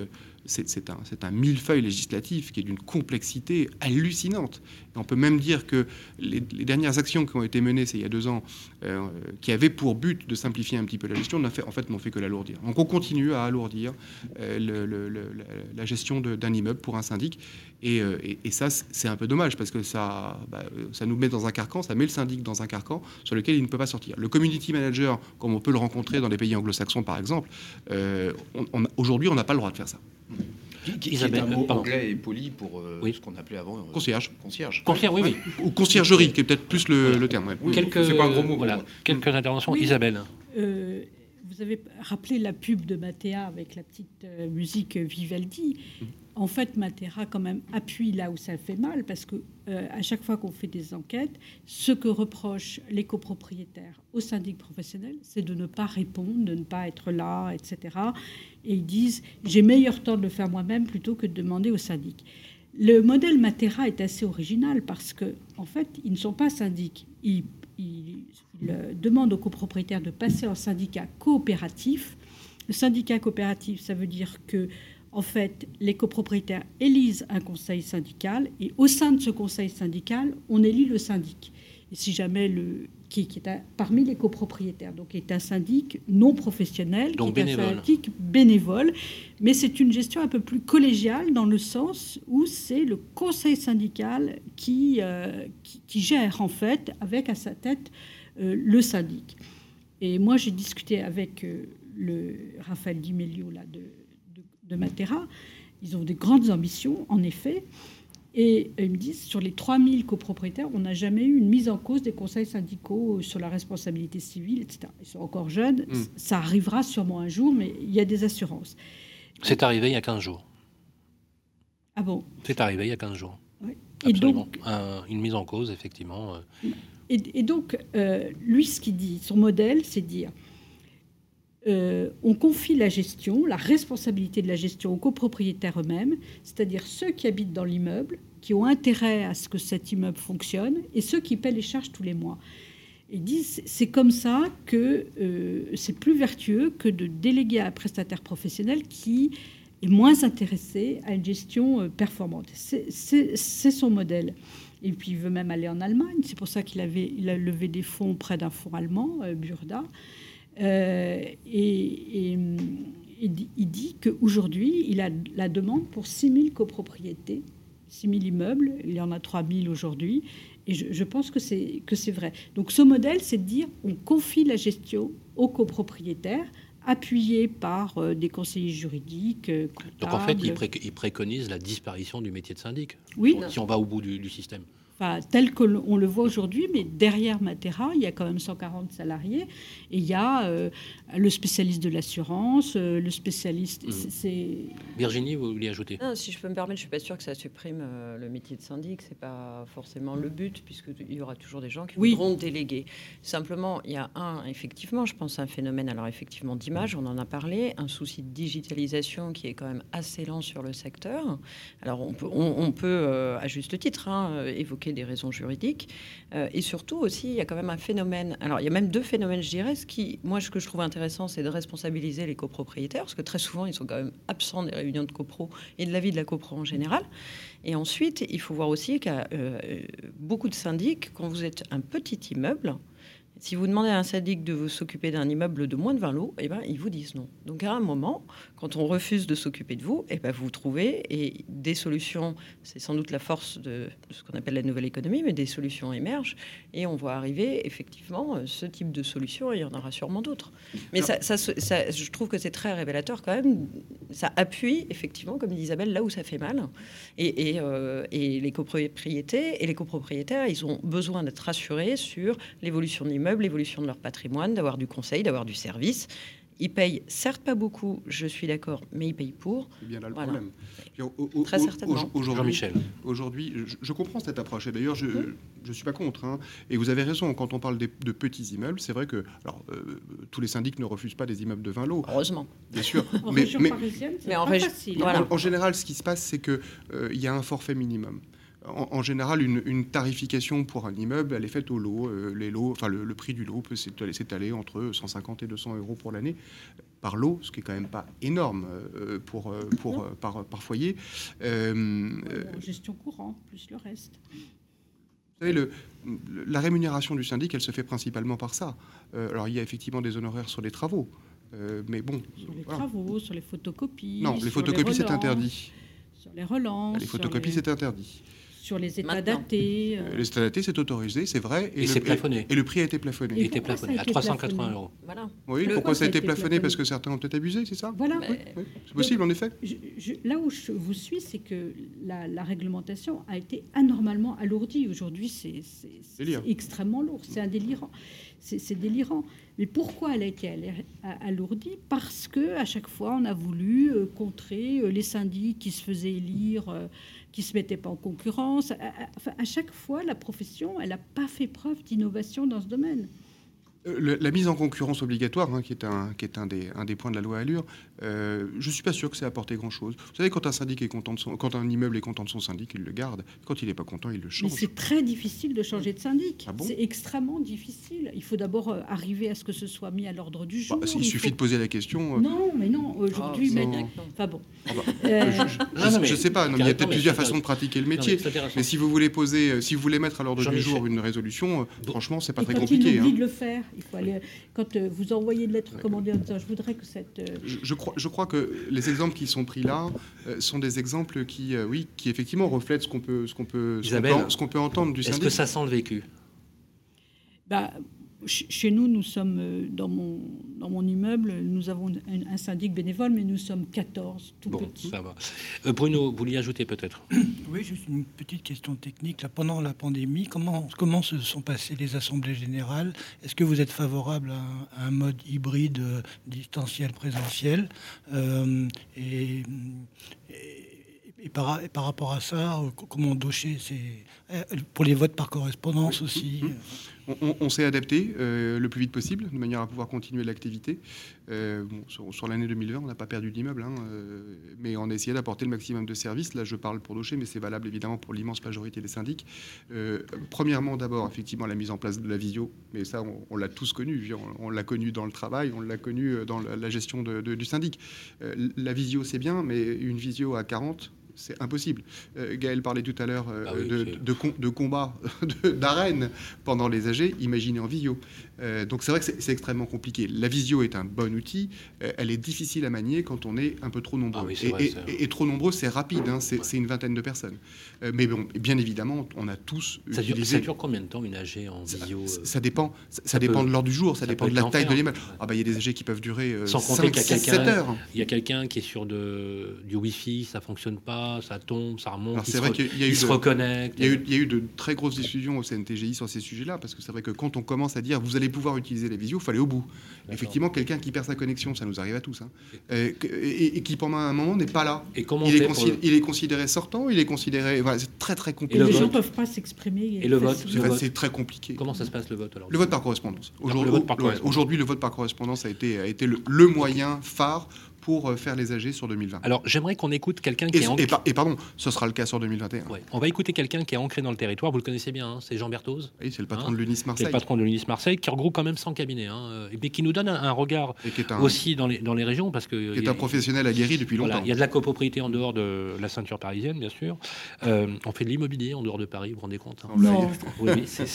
c'est un, millefeuille législatif qui est d'une complexité hallucinante. on peut même dire que les, dernières actions qui ont été menées, c'est il y a deux ans, euh, qui avaient pour but de simplifier un petit peu la gestion, fait, en fait, n'ont fait que l'alourdir. Donc on continue à alourdir euh, la gestion d'un immeuble pour un syndic. Euh, et, ça, c'est un peu dommage parce que ça, bah, ça nous met dans un carcan, ça met le syndic dans un carcan sur lequel il ne peut pas sortir. Le community manager, comme on peut le rencontrer dans les pays anglo-saxons par exemple, aujourd'hui, on n'a pas le droit de faire ça. Qui, est un mot anglais et poli pour euh, ce qu'on appelait avant euh, concierge. Concierge. Concierge, oui, oui. Ou conciergerie, qui est peut-être plus le, terme. Quelques, pas un gros mot. Voilà, quelques interventions. Isabelle. Euh, vous avez rappelé la pub de Matea avec la petite euh, musique Vivaldi. Mm. En fait, Matera quand même appuie là où ça fait mal parce que euh, à chaque fois qu'on fait des enquêtes, ce que reprochent les copropriétaires au syndic professionnel, c'est de ne pas répondre, de ne pas être là, etc. Et ils disent j'ai meilleur temps de le faire moi-même plutôt que de demander au syndic. Le modèle Matera est assez original parce que en fait, ils ne sont pas syndics. Ils il, demande aux copropriétaires de passer en syndicat coopératif. Le syndicat coopératif, ça veut dire que en fait, les copropriétaires élisent un conseil syndical et au sein de ce conseil syndical, on élit le syndic. Et si jamais le qui, est parmi les copropriétaires, donc est un syndic non professionnel, donc qui est bénévole. un syndic bénévole, mais c'est une gestion un peu plus collégiale dans le sens où c'est le conseil syndical qui, euh, qui, gère en fait avec à sa tête euh, le syndic. Et moi j'ai discuté avec euh, le Raphaël Di Melio là, de, de, de Matera. Ils ont des grandes ambitions, en effet. Et ils me disent, sur les 3000 copropriétaires, on n'a jamais eu une mise en cause des conseils syndicaux sur la responsabilité civile, etc. Ils sont encore jeunes, hmm. ça arrivera sûrement un jour, mais il y a des assurances. C'est arrivé il y a 15 jours. Ah bon? C'est arrivé il y a 15 jours. Oui. Et donc, une mise en cause, effectivement. Euh. Et, donc, euh, lui, ce qu'il dit, son modèle, c'est dire euh, on confie la gestion, la responsabilité de la gestion aux copropriétaires eux-mêmes, c'est-à-dire ceux qui habitent dans l'immeuble, qui ont intérêt à ce que cet immeuble fonctionne, et ceux qui paient les charges tous les mois. Et disent c'est comme ça que euh, c'est plus vertueux que de déléguer à un prestataire professionnel qui est moins intéressé à une gestion euh, performante. C'est son modèle. Et puis il veut même aller en Allemagne. C'est pour ça qu'il a levé des fonds près d'un fonds allemand, Burda. Euh, et, il dit qu'aujourd'hui, il a la demande pour 6 000 copropriétés, 6 000 immeubles. Il y en a 3 000 aujourd'hui. Et je, pense que c'est, que c'est vrai. Donc ce modèle, c'est de dire on confie la gestion aux copropriétaires appuyés par euh, des conseillers juridiques. Euh, Donc en fait, il, préconise la disparition du métier de syndic. Oui. Si on va au bout du système tel qu'on le voit aujourd'hui, mais derrière Matera, il y a quand même 140 salariés. Et il y a euh, le spécialiste de l'assurance, euh, le spécialiste. Mmh. C'est Virginie, vous voulez ajouter? Si je peux me permettre, je suis pas sûre que ça supprime euh, le métier de syndic. C'est pas forcément le but, puisqu'il y aura toujours des gens qui voudront déléguer. Simplement, il y a un, effectivement, je pense, un phénomène, alors effectivement, d'image, on en a parlé, un souci de digitalisation qui est quand même assez lent sur le secteur. Alors, on peut, on, peut à juste titre, hein, évoquer des raisons juridiques. Euh, et surtout aussi, il y a quand même un phénomène. Alors, il y a même deux phénomènes, je dirais. Ce qui, moi, ce que je trouve intéressant, c'est de responsabiliser les copropriétaires, parce que très souvent, ils sont quand même absents des réunions de copro et de la vie de la copro en général. Et ensuite, il faut voir aussi qu'il y a euh, beaucoup de syndics, quand vous êtes un petit immeuble, si vous demandez à un syndic de vous s'occuper d'un immeuble de moins de 20 lots, eh ben, ils vous disent non. Donc à un moment, quand on refuse de s'occuper de vous, eh ben, vous trouvez et des solutions, c'est sans doute la force de, ce qu'on appelle la nouvelle économie, mais des solutions émergent et on voit arriver effectivement ce type de solution et il y en aura sûrement d'autres. Mais je trouve que c'est très révélateur quand même. Ça appuie effectivement, comme dit Isabelle, là où ça fait mal. Et, et, euh, les copropriétés et les copropriétaires, ils ont besoin d'être rassurés sur l'évolution de l'immeuble l'évolution de leur patrimoine, d'avoir du conseil, d'avoir du service. Ils payent certes pas beaucoup, je suis d'accord, mais ils payent pour. C'est bien là le problème. Très certainement. Aujourd'hui, aujourd'hui, je, comprends cette approche. Et d'ailleurs, je ne suis pas contre. Hein. Et vous avez raison, quand on parle de petits immeubles, c'est vrai que alors, euh, tous les syndics ne refusent pas des immeubles de 20 lots. Heureusement. Bien sûr. en mais, région parisienne, c'est pas facile. En, général, ce qui se passe, c'est qu'il euh, y a un forfait minimum en, général, une, tarification pour un immeuble, elle est faite au lot. Euh, les lots, enfin, le, prix du lot peut s'étaler entre 150 et 200 euros pour l'année par lot, ce qui est quand même pas énorme euh, pour, euh, par, par, foyer. gestion courante, plus le reste. Vous savez, le, la rémunération du syndic, elle se fait principalement par ça. alors, il y a effectivement des honoraires sur les travaux. mais bon. Sur les travaux, sur les photocopies. Non, les photocopies, c'est interdit. Sur les relances. Les photocopies, c'est interdit sur les états datés. Euh. Les états datés, c'est autorisé, c'est vrai. Et, c'est plafonné. Et, le prix a été plafonné. Il était plafonné à 380 euros. Voilà. Oui, pourquoi ça a été plafonné, Parce que certains ont peut-être abusé, c'est ça? Voilà. C'est possible, en effet. là où je vous suis, c'est que la, réglementation a été anormalement alourdie. Aujourd'hui, c'est extrêmement lourd. C'est un délirant. C'est délirant. Mais pourquoi elle a été alourdie? Parce que à chaque fois, on a voulu euh, contrer euh, les syndics qui se faisaient élire, qui se mettaient pas en concurrence. à chaque fois, la profession, elle n'a pas fait preuve d'innovation dans ce domaine. Euh, la mise en concurrence obligatoire, hein, qui est, un, qui est un, des, un des points de la loi Allure, euh, je ne suis pas sûr que ça ait apporté grand-chose. Vous savez, quand un syndic est content de son, quand un immeuble est content de son syndic, il le garde. Quand il n'est pas content, il le change. Mais c'est très difficile de changer de syndic. Ah c'est extrêmement difficile. Il faut d'abord euh, arriver à ce que ce soit mis à l'ordre du jour. Bah, il, suffit de poser la question. Non, mais non. Aujourd'hui, ah, enfin bon. Ah bah, je ne sais pas. il y a peut-être plusieurs façons de pratiquer le métier. mais, si vous voulez poser, si vous voulez mettre à l'ordre du jour une résolution, franchement, c'est pas très compliqué. Il hein. de le faire. Il faut aller quand euh, vous envoyez une lettre commandée en disant je voudrais que cette. Euh, je, crois, je crois que les exemples qui sont pris là euh, sont des exemples qui, oui, qui effectivement reflètent ce qu'on peut, ce qu'on peut, ce qu'on peut, entendre du Est-ce que ça sent le vécu? Bah, chez nous, nous sommes euh, dans mon, dans mon immeuble, nous avons un, syndic bénévole, mais nous sommes 14, tout bon, Ça va. Euh, Bruno, vous vouliez ajouter peut-être? Oui, juste une petite question technique. Là, pendant la pandémie, comment, comment se sont passées les assemblées générales? Est-ce que vous êtes favorable à un, mode hybride euh, distanciel présentiel? Et, et, par, par, rapport à ça, comment docher pour les votes par correspondance aussi on, s'est adapté euh, le plus vite possible, de manière à pouvoir continuer l'activité. Euh, sur, l'année 2020, on n'a pas perdu d'immeuble, hein, euh, mais on a essayé d'apporter le maximum de services. Là, je parle pour Docher, mais c'est valable évidemment pour l'immense majorité des syndics. premièrement, d'abord, effectivement, la mise en place de la visio, mais ça, on, l'a tous connu. On, l'a connu dans le travail, on l'a connu dans la, gestion du syndic. la visio, c'est bien, mais une visio à 40, c'est impossible. Euh, Gaël parlait tout à l'heure euh, ah de, de, de, combat, d'arène pendant les AG, imaginez en visio. Euh, donc c'est vrai que c'est extrêmement compliqué. La visio est un bon outil, elle est difficile à manier quand on est un peu trop nombreux. Ah et, trop nombreux, c'est rapide, hein, c'est une vingtaine de personnes. mais bon, bien évidemment, on a tous ça utilisé... Dure, ça dure combien de temps une AG en visio Ça, dépend, ça, dépend de l'heure du jour, ça, dépend de la taille de l'immeuble. Ah bah il y a des AG qui peuvent durer Sans 5, 7 heures. Il y a quelqu'un qui est sur de, du Wi-Fi, ça fonctionne pas ça tombe, ça remonte, c'est vrai qu'il y a eu se reconnecte. Il y, a eu, de très grosses discussions au CNTGI sur ces sujets-là, parce que c'est vrai que quand on commence à dire vous allez pouvoir utiliser les visios, il aller au bout. Effectivement, quelqu'un qui perd sa connexion, ça nous arrive à tous, hein. et, qui pendant un moment n'est pas là. Et comment il, est il est considéré sortant, il est considéré. c'est très très compliqué. les gens ne peuvent pas s'exprimer. Et le vote C'est très compliqué. Comment ça se passe le vote alors? Le vote par correspondance. Aujourd'hui, le vote par correspondance a été, a été le moyen phare pour euh, faire les AG sur 2020. Alors j'aimerais qu'on écoute quelqu'un qui est ancré... et, pardon, ce sera le cas sur 2021. On va écouter quelqu'un qui est ancré dans le territoire, vous le connaissez bien, hein, c'est Jean Berthoz. Oui, c'est le patron hein, de l'UNIS Marseille. C'est le patron de l'UNIS Marseille, qui regroupe quand même 100 cabinets, hein, euh, mais qui nous donne un, regard aussi dans les, dans les régions. Parce que qui est un professionnel aguerri depuis longtemps. il y a de la copropriété en dehors de la ceinture parisienne, bien sûr. Euh, on fait de l'immobilier en dehors de Paris, vous vous rendez compte Non. Oui, c'est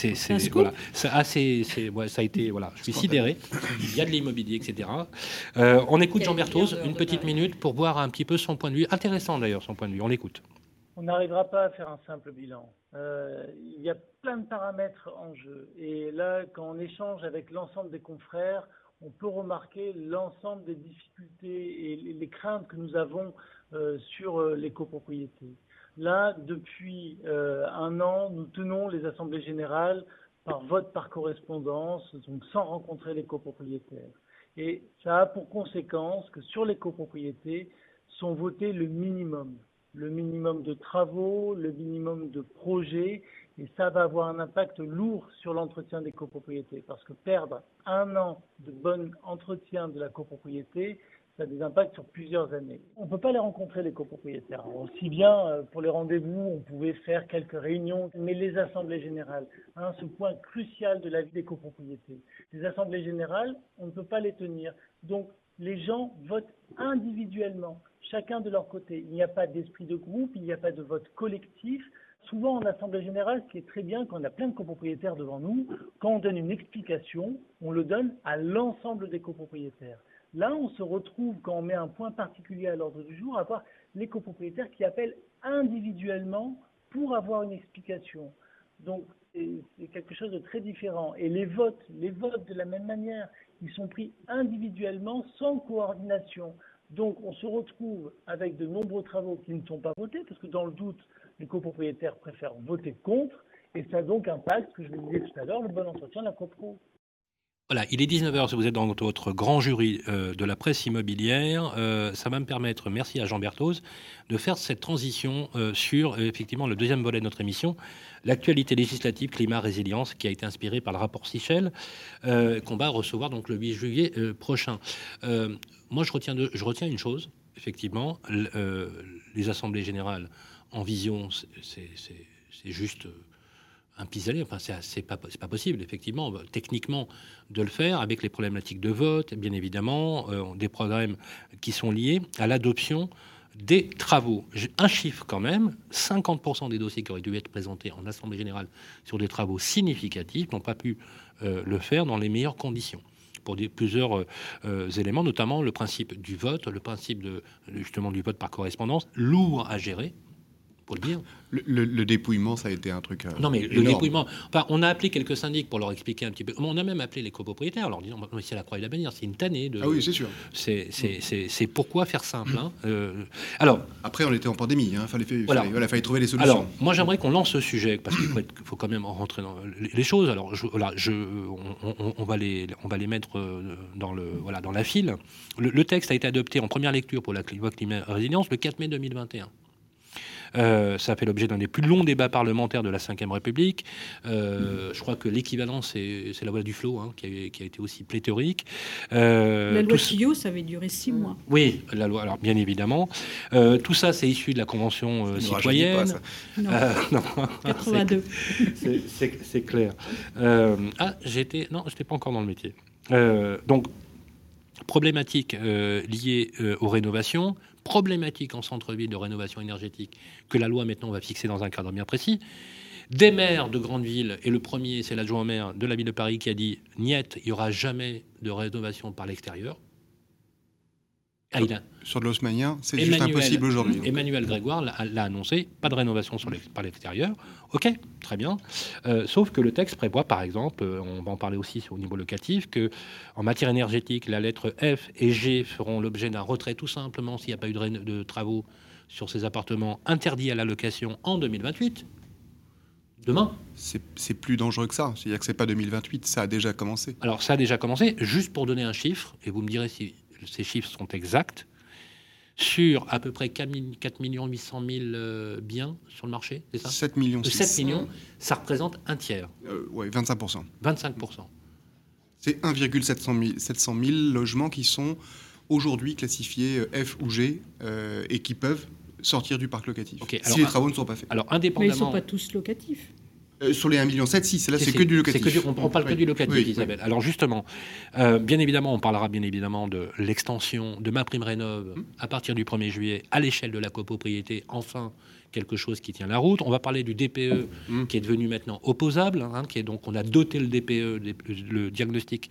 voilà. Ah, ça, a été, voilà, je suis sidéré. Il y a de l'immobilier, etc. on écoute Jean Berthoz, une petite minute pour voir un petit peu son point de vue. Intéressant d'ailleurs son point de vue, on l'écoute. On n'arrivera pas à faire un simple bilan. Euh, il y a plein de paramètres en jeu. Et là, quand on échange avec l'ensemble des confrères, on peut remarquer l'ensemble des difficultés et les craintes que nous avons euh, sur euh, les copropriétés. Là, depuis un an, nous tenons les assemblées générales par vote par correspondance, donc sans rencontrer les copropriétaires. Et ça a pour conséquence que sur les copropriétés sont votés le minimum, le minimum de travaux, le minimum de projets, et ça va avoir un impact lourd sur l'entretien des copropriétés, parce que perdre un an de bon entretien de la copropriété, ça a des impacts sur plusieurs années. On ne peut pas les rencontrer, les copropriétaires. Aussi bien euh, pour les rendez-vous, on pouvait faire quelques réunions, mais les assemblées générales, hein, ce point crucial de la vie des copropriétés. Les assemblées générales, on ne peut pas les tenir. Donc, les gens votent individuellement, chacun de leur côté. Il n'y a pas d'esprit de groupe, il n'y a pas de vote collectif. Souvent, en assemblée générale, ce qui est très bien, quand on a plein de copropriétaires devant nous, quand on donne une explication, on le donne à l'ensemble des copropriétaires. Là, on se retrouve, quand on met un point particulier à l'ordre du jour, à voir les copropriétaires qui appellent individuellement pour avoir une explication. Donc, c'est quelque chose de très différent. Et les votes, les votes de la même manière, ils sont pris individuellement sans coordination. Donc, on se retrouve avec de nombreux travaux qui ne sont pas votés, parce que dans le doute, les copropriétaires préfèrent voter contre, et ça a donc impact, ce que je vous disais tout à l'heure, le bon entretien de la copro. Voilà, il est 19h, si vous êtes dans votre grand jury euh, de la presse immobilière. Euh, ça va me permettre, merci à Jean Berthoz, de faire cette transition euh, sur effectivement le deuxième volet de notre émission, l'actualité législative, climat, résilience, qui a été inspiré par le rapport Sichel, qu'on va recevoir donc le 8 juillet prochain. moi, je retiens, je retiens une chose, effectivement, les assemblées générales en vision, c'est juste un pis-aller. Enfin, c'est pas, possible, effectivement, techniquement, de le faire avec les problématiques de vote, bien évidemment, euh, des problèmes qui sont liés à l'adoption des travaux. Un chiffre quand même, 50% des dossiers qui auraient dû être présentés en Assemblée générale sur des travaux significatifs n'ont pas pu euh, le faire dans les meilleures conditions pour plusieurs euh, éléments, notamment le principe du vote, le principe du vote par correspondance, lourd à gérer, pour le dire. Le, dépouillement, ça a été un truc. Euh, non, mais le dépouillement. Enfin, on a appelé quelques syndics pour leur expliquer un petit peu. On a même appelé les copropriétaires en leur disant c'est la croix et la bannière, c'est une tannée. De, ah oui, c'est sûr. C'est pourquoi faire simple. Hein. Euh, alors. Après, on était en pandémie. Il hein. fallait, voilà. fallait, trouver des solutions. Alors, moi, j'aimerais qu'on lance ce sujet parce qu'il faut, quand même rentrer dans les choses. Alors, je, voilà, je, on, va les, on va les mettre euh, dans, le, voilà, dans la file. Le, texte a été adopté en première lecture pour la climat résilience le 4 mai 2021. Euh, ça fait l'objet d'un des plus longs débats parlementaires de la Ve République. Euh, je crois que l'équivalent, c'est la loi du flot, hein, qui, a, été aussi pléthorique. Euh, la loi Tillot, ça avait duré six mois. Oui, la loi, alors bien évidemment. tout ça, c'est issu de la Convention citoyenne. Pas, non. 82. C'est clair. ah, j'étais... Non, je n'étais pas encore dans le métier. donc, problématique liée aux rénovations, problématiques en centre-ville de rénovation énergétique que la loi maintenant va fixer dans un cadre bien précis. Des maires de grandes villes, et le premier, c'est l'adjoint maire de la ville de Paris qui a dit Niet, il n'y aura jamais de rénovation par l'extérieur. Ah, sur de l'osmanien, c'est juste impossible aujourd'hui. Emmanuel Grégoire l'a annoncé, pas de rénovation sur par l'extérieur. Ok, très bien. Euh, sauf que le texte prévoit, par exemple, euh, on va en parler aussi au niveau locatif, que en matière énergétique, la lettre F et G feront l'objet d'un retrait tout simplement s'il n'y a pas eu de, de, travaux sur ces appartements interdits à la location en 2028. Demain C'est plus dangereux que ça. C'est-à-dire que c'est pas 2028, ça a déjà commencé. Alors ça a déjà commencé. Juste pour donner un chiffre, et vous me direz si ces chiffres sont exacts, sur à peu près 4 800 000 biens sur le marché, c'est ça? 7 millions. 7 millions, ça représente un tiers. Euh, oui, 25%. 25%. C'est 1,700 000 logements qui sont aujourd'hui classifiés euh, F ou G euh, et qui peuvent sortir du parc locatif si les travaux ne sont pas faits. Alors indépendamment. Mais ils ne sont pas tous locatifs. Euh, sur les 1,7 million, si, là, c'est que du locatif. on, parle que du locatif, Isabelle. Alors justement, euh, bien évidemment, on parlera bien évidemment de l'extension de ma prime rénov hum. à partir du 1er juillet à l'échelle de la copropriété. Enfin, quelque chose qui tient la route. On va parler du DPE hum. qui est devenu maintenant opposable, hein, qui est donc on a doté le DPE, le diagnostic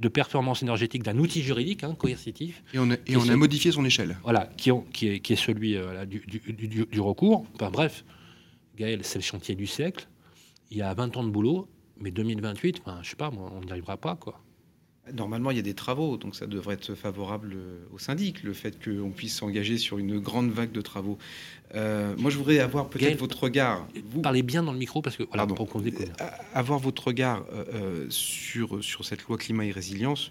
de performance énergétique d'un outil juridique hein, coercitif. Et on a, et on a modifié son échelle. Voilà, qui, qui, est, qui est, celui euh, du, du, du, recours. Enfin bref, Gaël, c'est le chantier du siècle il y a 20 ans de boulot, mais 2028, enfin, je sais pas, on n'y arrivera pas, quoi. Normalement, il y a des travaux, donc ça devrait être favorable euh, au syndic, le fait qu'on puisse s'engager sur une grande vague de travaux. Euh, moi, je voudrais avoir peut-être votre regard. Vous parlez bien dans le micro parce que voilà, pour qu'on euh, avoir votre regard sur sur cette loi climat et résilience,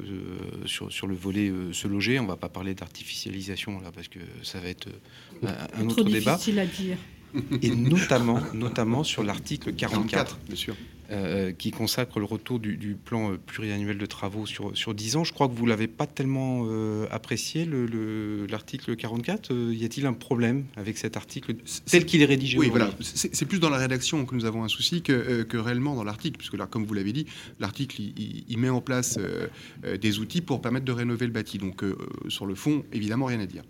sur sur le volet se loger. On va pas parler d'artificialisation là parce que ça va être un, autre débat. Difficile à dire et notamment, notamment sur l'article 44, bien sûr. Euh, qui consacre le retour du, plan euh, pluriannuel de travaux sur, sur 10 ans. Je crois que vous ne l'avez pas tellement euh, apprécié, l'article 44. y a-t-il un problème avec cet article tel qu'il est rédigé Oui, voilà. C'est plus dans la rédaction que nous avons un souci que, que réellement dans l'article, puisque là, comme vous l'avez dit, l'article, il, met en place des outils pour permettre de rénover le bâti. Donc, sur le fond, évidemment, rien à dire.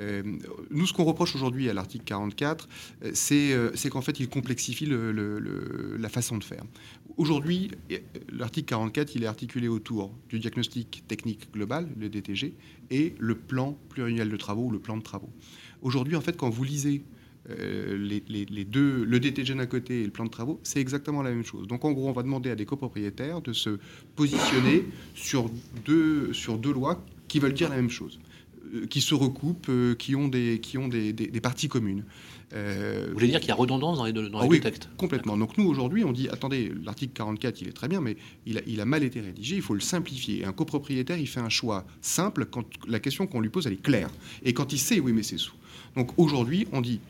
Euh, nous, ce qu'on reproche aujourd'hui à l'article 44, euh, euh, c'est qu'en fait, il complexifie la façon de faire. Aujourd'hui, l'article 44, il est articulé autour du diagnostic technique global, le DTG, et le plan pluriannuel de travaux ou le plan de travaux. Aujourd'hui, en fait, quand vous lisez les, deux, le DTG d'un côté et le plan de travaux, c'est exactement la même chose. Donc en gros, on va demander à des copropriétaires de se positionner sur deux, sur deux lois qui veulent dire la même chose, qui se recoupent, qui ont des, qui ont des, des parties communes. Euh, Vous voulez dire qu'il y a redondance dans les deux, dans ah oui, textes Complètement. Donc nous, aujourd'hui, on dit, attendez, l'article 44, il est très bien, mais il a, il a, mal été rédigé, il faut le simplifier. Et un copropriétaire, il fait un choix simple quand la question qu'on lui pose, elle est claire. Et quand il sait où il met ses sous. Donc aujourd'hui, on dit,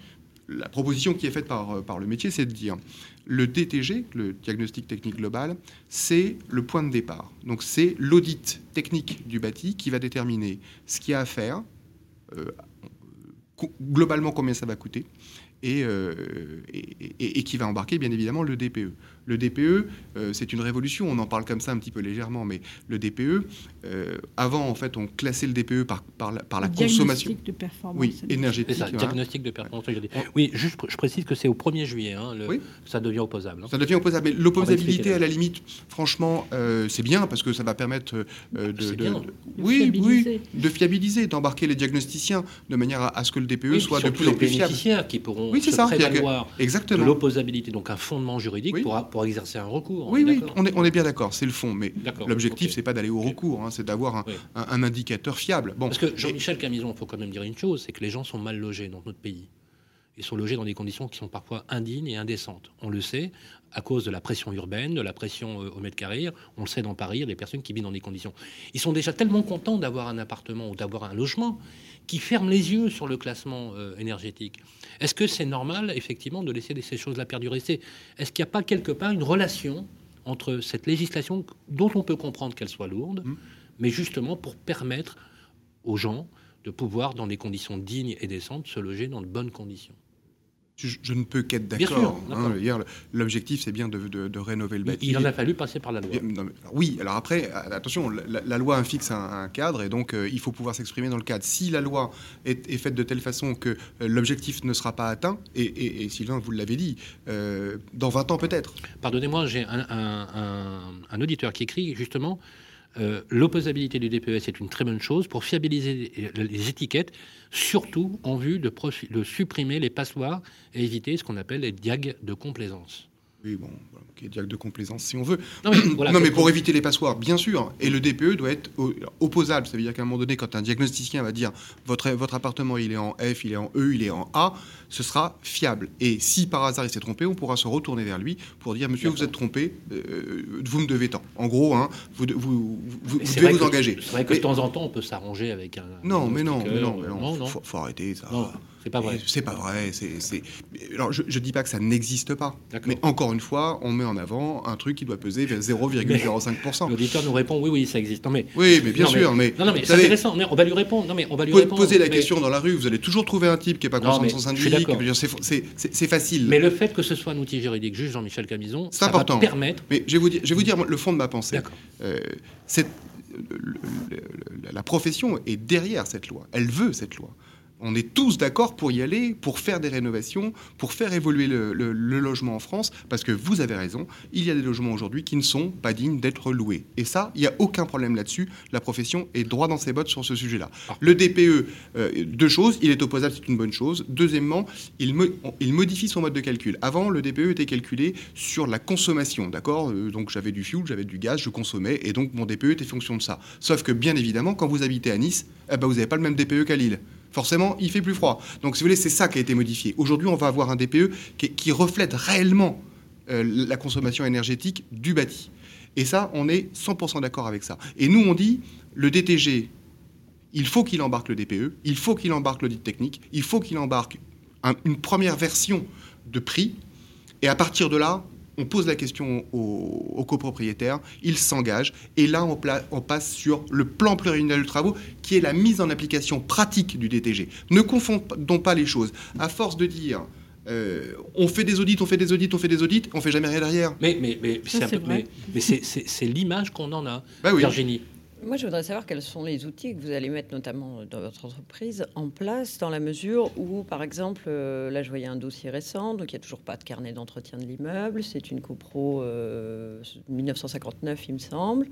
la proposition qui est faite par, par le métier, c'est de dire, le DTG, le diagnostic technique global, c'est le point de départ. Donc c'est l'audit technique du bâti qui va déterminer ce qu'il y a à faire, euh, globalement combien ça va coûter, euh, et, qui va embarquer bien évidemment le DPE. Le DPE, euh, c'est une révolution, on en parle comme ça un petit peu légèrement, mais le DPE, euh, avant en fait on classait le DPE par, par la, par la consommation. de performance. Oui, énergétique. Ça, diagnostic de performance. Oui, juste je précise que c'est au 1er juillet, hein, oui. ça devient opposable. Hein. Ça devient opposable, mais l'opposabilité à la limite, franchement, c'est bien parce que ça va permettre de, de, oui, oui, de fiabiliser, d'embarquer les diagnosticiens de manière à, ce que le DPE soit de plus en plus fiable. qui pourront oui, c'est ça. Exactement. l'opposabilité, donc un fondement juridique pour, pour, exercer un recours. Oui, oui, on est, on est bien d'accord, c'est le fond. Mais l'objectif, c'est pas d'aller au recours, hein, c'est d'avoir un, un, indicateur fiable. Bon, Parce que Jean-Michel Camison, il faut quand même dire une chose, c'est que les gens sont mal logés dans notre pays. Ils sont logés dans des conditions qui sont parfois indignes et indécentes. On le sait, à cause de la pression urbaine, de la pression euh, au mètre carré. On le sait dans Paris, les personnes qui vivent dans des conditions. Ils sont déjà tellement contents d'avoir un appartement ou d'avoir un logement qui ferment les yeux sur le classement euh, énergétique. Est-ce que c'est normal, effectivement, de laisser ces choses-là perdurer? Est-ce qu'il n'y a pas quelque part une relation entre cette législation dont on peut comprendre qu'elle soit lourde, mmh. mais justement pour permettre aux gens de pouvoir, dans des conditions dignes et décentes, se loger dans de bonnes conditions? Je, ne peux qu'être d'accord. Hein, L'objectif, c'est bien de, rénover le bâtiment. Il en a fallu passer par la loi. oui, alors après, attention, la, loi fixe un, cadre et donc euh, il faut pouvoir s'exprimer dans le cadre. Si la loi est, faite de telle façon que euh, l'objectif ne sera pas atteint, et, Sylvain, vous l'avez dit, euh, dans 20 ans peut-être. Pardonnez-moi, j'ai un, auditeur qui écrit justement euh, l'opposabilité du DPS est une très bonne chose pour fiabiliser les étiquettes, surtout en vue de, de supprimer les passoires et éviter ce qu'on appelle les diags de complaisance. Oui, bon, qui est de complaisance si on veut. Non, mais, pour éviter les passoires, bien sûr. Et le DPE doit être opposable. Ça veut dire qu'à un moment donné, quand un diagnosticien va dire votre, votre appartement il est en F, il est en E, il est en A, ce sera fiable. Et si par hasard il s'est trompé, on pourra se retourner vers lui pour dire monsieur, vous êtes trompé, euh, vous me devez tant. En gros, hein, vous, vous, vous, devez vous engager. C'est vrai que de temps en temps, on peut s'arranger avec un. Non, mais non, mais non, mais non, Faut, faut, arrêter ça. C'est pas vrai. C'est pas vrai. C'est, Alors, je, ne dis pas que ça n'existe pas. Mais encore une fois, on met en avant un truc qui doit peser 0,05%. L'auditeur nous répond oui, oui, ça existe. Non, mais, oui, mais bien sûr. Mais, non, non, mais c'est intéressant. on va lui répondre. Non, mais on va lui répondre. Poser la question dans la rue, vous allez toujours trouver un type qui n'est pas conscient de son syndic. C'est facile. Mais le fait que ce soit un outil juridique, juste Jean-Michel Camison, ça important. va permettre. Mais je vais vous dire, je vais vous dire le fond de ma pensée. Euh, la profession est derrière cette loi. Elle veut cette loi on est tous d'accord pour y aller, pour faire des rénovations, pour faire évoluer le, logement en France, parce que vous avez raison, il y a des logements aujourd'hui qui ne sont pas dignes d'être loués. Et ça, il n'y a aucun problème là-dessus. La profession est droit dans ses bottes sur ce sujet-là. Le DPE, euh, deux choses, il est opposable, c'est une bonne chose. Deuxièmement, il, il, modifie son mode de calcul. Avant, le DPE était calculé sur la consommation, d'accord euh, Donc j'avais du fuel, j'avais du gaz, je consommais, et donc mon DPE était fonction de ça. Sauf que bien évidemment, quand vous habitez à Nice, eh ben, vous n'avez pas le même DPE qu'à Lille forcément, il fait plus froid. Donc, si vous voulez, c'est ça qui a été modifié. Aujourd'hui, on va avoir un DPE qui, reflète réellement euh, la consommation énergétique du bâti. Et ça, on est 100% d'accord avec ça. Et nous, on dit, le DTG, il faut qu'il embarque le DPE, il faut qu'il embarque l'audit technique, il faut qu'il embarque une première version de prix. Et à partir de là, on pose la question aux, copropriétaires, ils s'engagent, et là on, on, passe sur le plan pluriannuel de travaux, qui est la mise en application pratique du DTG. Ne confondons pas les choses. À force de dire euh, on fait des audits, on fait des audits, on fait des audits, on fait jamais rien derrière. Mais, mais, mais c'est l'image qu'on en a, bah Virginie. Moi, je voudrais savoir quels sont les outils que vous allez mettre, notamment dans votre entreprise, en place, dans la mesure où, par exemple, euh, là, je voyais un dossier récent, donc il n'y a toujours pas de carnet d'entretien de l'immeuble. C'est une copro 1959, euh, il me semble.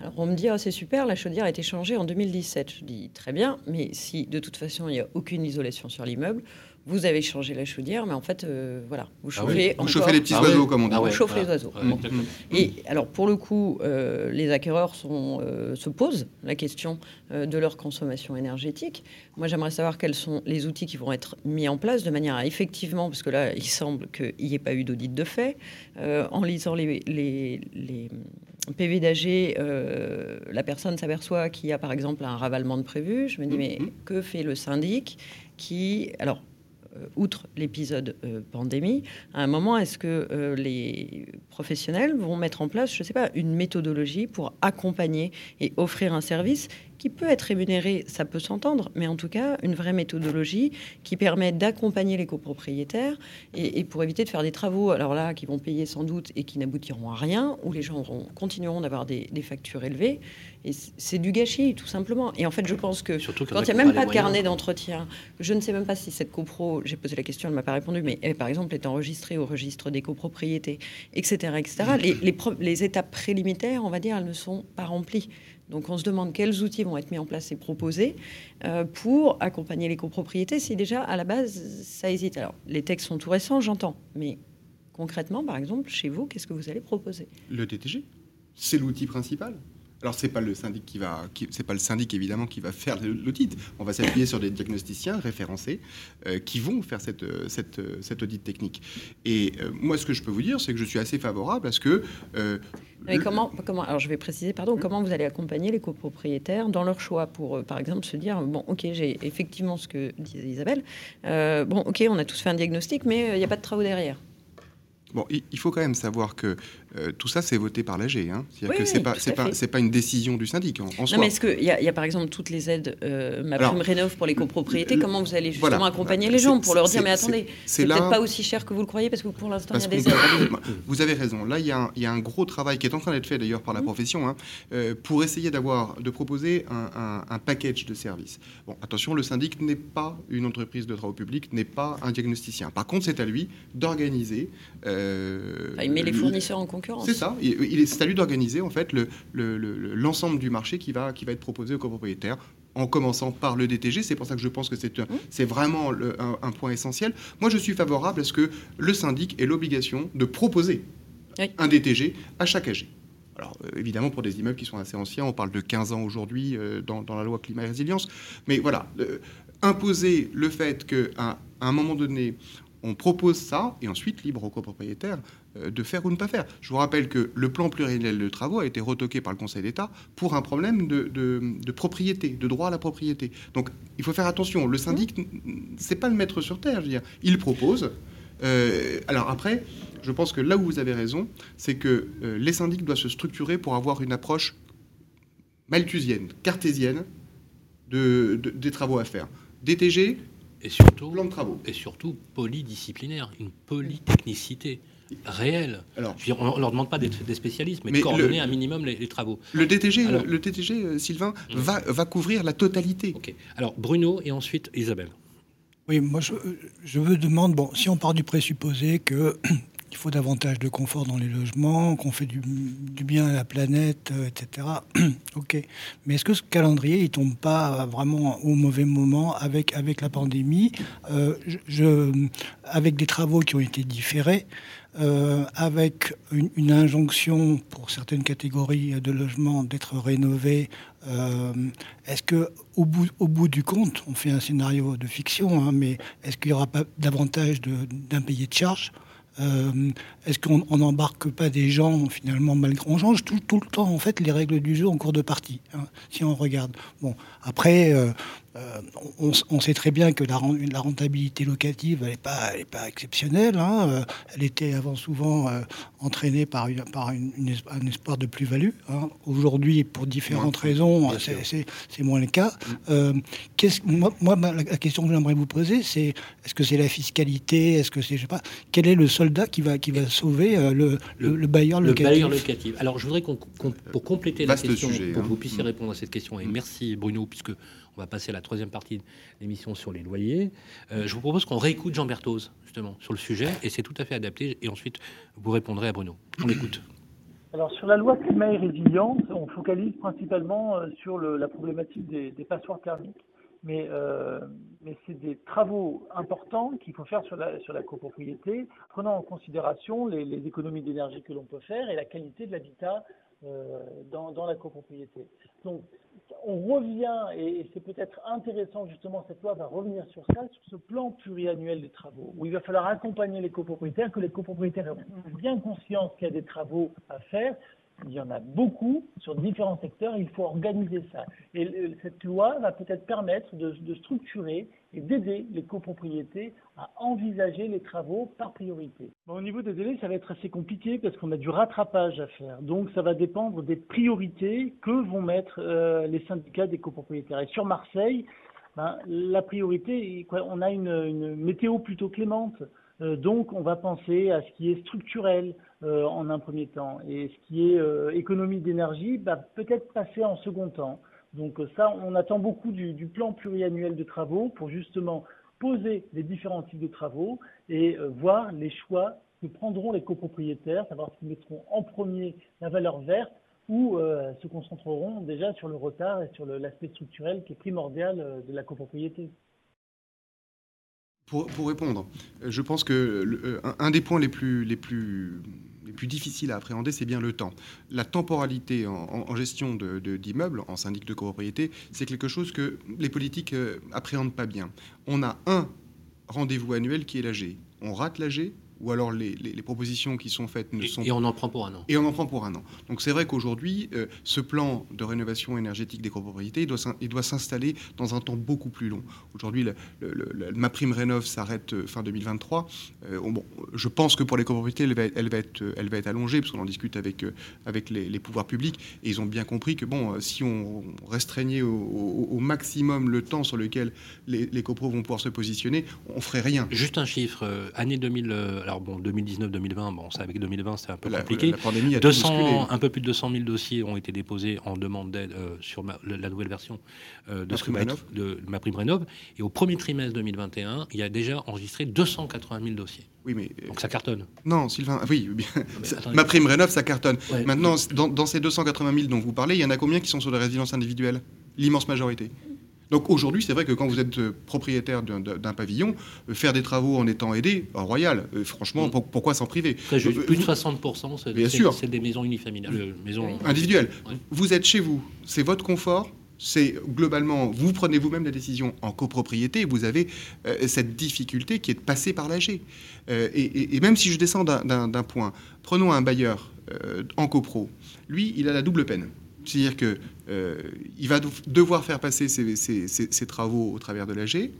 Alors, on me dit, ah, c'est super, la chaudière a été changée en 2017. Je dis, très bien, mais si de toute façon, il n'y a aucune isolation sur l'immeuble, vous avez changé la chaudière, mais en fait, euh, voilà, vous ah chauffez. Vous chauffez les petits ah oiseaux, comme on dit. vous chauffez les oiseaux. Et alors, pour le coup, euh, les acquéreurs sont, euh, se posent la question de leur consommation énergétique. Moi, j'aimerais savoir quels sont les outils qui vont être mis en place de manière à effectivement, parce que là, il semble qu'il n'y ait pas eu d'audit de fait, en lisant les, les, les PV d'AG, la personne s'aperçoit qu'il y a par exemple un ravalement de prévu. Je me dis, mais que fait le syndic qui. Alors, outre l'épisode euh, pandémie, à un moment, est-ce que euh, les professionnels vont mettre en place, je ne sais pas, une méthodologie pour accompagner et offrir un service qui peut être rémunéré, ça peut s'entendre, mais en tout cas, une vraie méthodologie qui permet d'accompagner les copropriétaires et, pour éviter de faire des travaux, alors là, qui vont payer sans doute et qui n'aboutiront à rien, où les gens continueront d'avoir des, factures élevées. Et c'est du gâchis, tout simplement. Et en fait, je pense que quand il n'y a même pas de carnet d'entretien, je ne sais même pas si cette copro, j'ai posé la question, elle ne m'a pas répondu, mais elle, par exemple, est enregistrée au registre des copropriétés, etc. etc. Les, les, les étapes préliminaires, on va dire, elles ne sont pas remplies. Donc on se demande quels outils vont être mis en place et proposés euh, pour accompagner les copropriétés si déjà à la base ça hésite. Alors les textes sont tout récents, j'entends, mais concrètement, par exemple, chez vous, qu'est-ce que vous allez proposer? Le DTG, c'est l'outil principal. Alors c'est pas le syndic qui va, c'est pas le syndic évidemment qui va faire l'audit. On va s'appuyer sur des diagnosticiens référencés euh, qui vont faire cette, cette, cet audit technique. Et euh, moi, ce que je peux vous dire, c'est que je suis assez favorable à ce que mais comment, comment, alors je vais préciser, pardon, comment vous allez accompagner les copropriétaires dans leur choix pour, euh, par exemple, se dire, bon, ok, j'ai effectivement ce que disait Isabelle, euh, bon, ok, on a tous fait un diagnostic, mais euh, il n'y a pas de travaux derrière. Bon, il faut quand même savoir que euh, tout ça, c'est voté par l'AG. Hein. C'est-à-dire que c'est pas, c'est pas, c'est pas une décision du syndic en, non, mais est-ce qu'il y, y, a par exemple toutes les aides, euh, ma prime rénov pour les copropriétés Comment vous allez justement accompagner les gens pour leur dire, mais attendez, c'est, peut-être pas aussi cher que vous le croyez parce que pour l'instant, il y a des aides. Vous avez raison. Là, il y, a un, il y, a un gros travail qui est en train d'être fait d'ailleurs par la mmh. profession hein, euh, pour essayer d'avoir, de proposer un, un, package de services. Bon, attention, le syndic n'est pas une entreprise de travaux publics, n'est pas un diagnosticien. Par contre, c'est à lui d'organiser. Euh, il met les fournisseurs en concurrence. C'est ça il est, à lui d'organiser en fait l'ensemble du marché qui va, qui va être proposé aux copropriétaires en commençant par le DTG. C'est pour ça que je pense que c'est mmh. vraiment un, point essentiel. Moi, je suis favorable à ce que le syndic ait l'obligation de proposer un DTG à chaque AG. Alors, euh, évidemment, pour des immeubles qui sont assez anciens, on parle de 15 ans aujourd'hui euh, dans, la loi climat et résilience. Mais voilà, euh, imposer le fait qu'à un moment donné, on propose ça, et ensuite, libre aux copropriétaires euh, de faire ou ne pas faire. Je vous rappelle que le plan pluriannuel de travaux a été retoqué par le Conseil d'État pour un problème de, propriété, de droit à la propriété. Donc, il faut faire attention. Le syndic, c'est pas le maître sur terre. Je veux dire. Il propose. Euh, alors après, je pense que là où vous avez raison, c'est que euh, les syndics doivent se structurer pour avoir une approche malthusienne, cartésienne de, des travaux à faire. DTG, et surtout, plan de travaux. Et surtout polydisciplinaire, une polytechnicité réelle. Alors, on ne leur demande pas d'être des spécialistes, mais, de coordonner un minimum les, travaux. Le DTG, le DTG euh, Sylvain, hum. va, va, couvrir la totalité. Ok. Alors, Bruno et ensuite Isabelle. Oui, moi, je, je veux demander, bon, si on part du présupposé que il faut davantage de confort dans les logements, qu'on fait du, bien à la planète, euh, etc. ok. Mais est-ce que ce calendrier, il tombe pas vraiment au mauvais moment avec, avec la pandémie, euh, je, avec des travaux qui ont été différés, euh, avec une, injonction pour certaines catégories de logements d'être rénovés. est-ce que au bout, du compte, on fait un scénario de fiction, hein, mais est-ce qu'il n'y aura pas davantage d'impayés de charges euh, est-ce qu'on n'embarque pas des gens finalement malgré on change tout, le temps en fait les règles du jeu en cours de partie hein, si on regarde bon après euh, euh, on, sait très bien que la, la rentabilité locative, elle n'est pas, pas, exceptionnelle. Hein. Euh, elle était avant souvent euh, entraînée par, par un espoir de plus-value. Hein. Aujourd'hui, pour différentes raisons, c'est moins le cas. moi, moi, la question que j'aimerais vous poser, c'est est-ce que c'est la fiscalité Est-ce que c'est, je sais pas, quel est le soldat qui va, qui va sauver le, le, bailleur locatif? Le bailleur locatif. Alors, je voudrais qu'on, pour compléter la question, pour que hein. vous puissiez répondre à cette question, et mm. merci Bruno, puisque on va passer à la troisième partie de l'émission sur les loyers. Euh, je vous propose qu'on réécoute Jean Berthoz, justement, sur le sujet, et c'est tout à fait adapté. Et ensuite, vous répondrez à Bruno. On écoute. Alors, sur la loi climat et résilience, on focalise principalement euh, sur la problématique des, passoires thermiques. Mais euh, mais c'est des travaux importants qu'il faut faire sur la, copropriété, prenant en considération les, économies d'énergie que l'on peut faire et la qualité de l'habitat dans, dans, la copropriété. Donc, on revient, et c'est peut-être intéressant justement, cette loi va revenir sur ça, sur ce plan pluriannuel des travaux, où il va falloir accompagner les copropriétaires, que les copropriétaires aient bien conscience qu'il y a des travaux à faire, il y en a beaucoup sur différents secteurs, il faut organiser ça. Et cette loi va peut-être permettre de, structurer et d'aider les copropriétés à envisager les travaux par priorité. au niveau des délais, ça va être assez compliqué parce qu'on a du rattrapage à faire. Donc ça va dépendre des priorités que vont mettre euh, les syndicats des copropriétaires. Et sur Marseille, ben, la priorité, on a une, météo plutôt clémente. Euh, donc, on va penser à ce qui est structurel euh, en un premier temps, et ce qui est euh, économie d'énergie, va peut-être passer en second temps. Donc ça, on attend beaucoup du, plan pluriannuel de travaux pour justement poser les différents types de travaux et voir les choix que prendront les copropriétaires, savoir s'ils mettront en premier la valeur verte ou se concentreront déjà sur le retard et sur l'aspect structurel qui est primordial de la copropriété. Pour, répondre, euh, je pense que euh, un des points les plus, les plus, les plus difficiles à appréhender, c'est bien le temps. La temporalité en, gestion d'immeubles, en syndic de copropriété, c'est quelque chose que les politiques euh, appréhendent pas bien. On a un rendez-vous annuel qui est l'AG. On rate l'AG, ou alors les, propositions qui sont faites ne sont... Et on en prend pour un an. Et on en prend pour un an. Donc c'est vrai qu'aujourd'hui, euh, ce plan de rénovation énergétique des copropriétés, il doit s'installer dans un temps beaucoup plus long. Aujourd'hui, ma prime rénov s'arrête euh, fin 2023. Euh, bon, je pense que pour les copropriétés, elle va, elle va, être, elle va être allongée, parce qu'on en discute avec, avec les, pouvoirs publics, et ils ont bien compris que bon, si on restreignait au, maximum le temps sur lequel les, les copros vont pouvoir se positionner, on ferait rien. Juste un chiffre, année 2000 alors bon, 2019-2020, bon, ça avec 2020, c'est un peu compliqué. La, pandémie a 200, un peu plus de 200 000 dossiers ont été déposés en demande d'aide euh, sur la, nouvelle version euh, de, ma de ma prime rénov. Et au premier trimestre 2021, il y a déjà enregistré 280 000 dossiers. Oui, mais donc ça cartonne. Non, Sylvain, oui, ma prime rénov, ça cartonne. Maintenant, dans, dans, ces 280 000 dont vous parlez, il y en a combien qui sont sur des résidences individuelles? L'immense majorité. Donc aujourd'hui, c'est vrai que quand vous êtes euh, propriétaire d'un pavillon, euh, faire des travaux en étant aidé, royal, euh, franchement, mm. pourquoi s'en priver? Plus de 60%, c'est des maisons unifamiliales, maisons individuelles. Vous êtes chez vous, c'est votre confort, c'est globalement, vous prenez vous-même la décision en copropriété, vous avez cette difficulté qui est de passer par l'AG. et, même si je descends d'un point, prenons un bailleur en copro, lui, il a la double peine. C'est-à-dire qu'il euh, va devoir faire passer ses, travaux au travers de l'AG,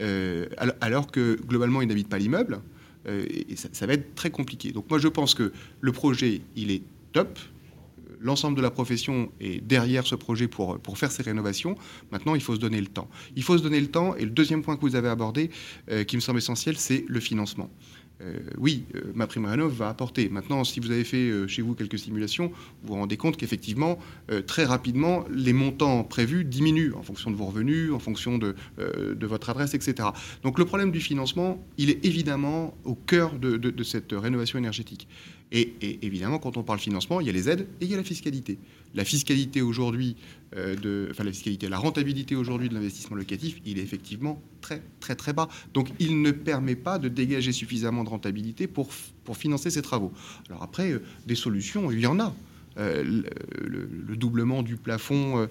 euh, alors que globalement, il n'habite pas l'immeuble. Euh, et ça, va être très compliqué. Donc moi, je pense que le projet, il est top. L'ensemble de la profession est derrière ce projet pour, pour faire ces rénovations. Maintenant, il faut se donner le temps. Il faut se donner le temps. Et le deuxième point que vous avez abordé, qui me semble essentiel, c'est le financement. Euh, oui, euh, ma prime rénov va apporter. Maintenant, si vous avez fait euh, chez vous quelques simulations, vous vous rendez compte qu'effectivement, très rapidement, les montants prévus diminuent en fonction de vos revenus, en fonction de, votre adresse, etc. Donc le problème du financement, il est évidemment au cœur de cette rénovation énergétique. Et, évidemment, quand on parle financement, il y a les aides et il y a la fiscalité. La fiscalité aujourd'hui, de, enfin la fiscalité, la rentabilité aujourd'hui de l'investissement locatif, il est effectivement très très très bas. Donc il ne permet pas de dégager suffisamment de rentabilité pour, financer ces travaux. Alors après, euh, des solutions, il y en a. Euh, le, doublement du plafond,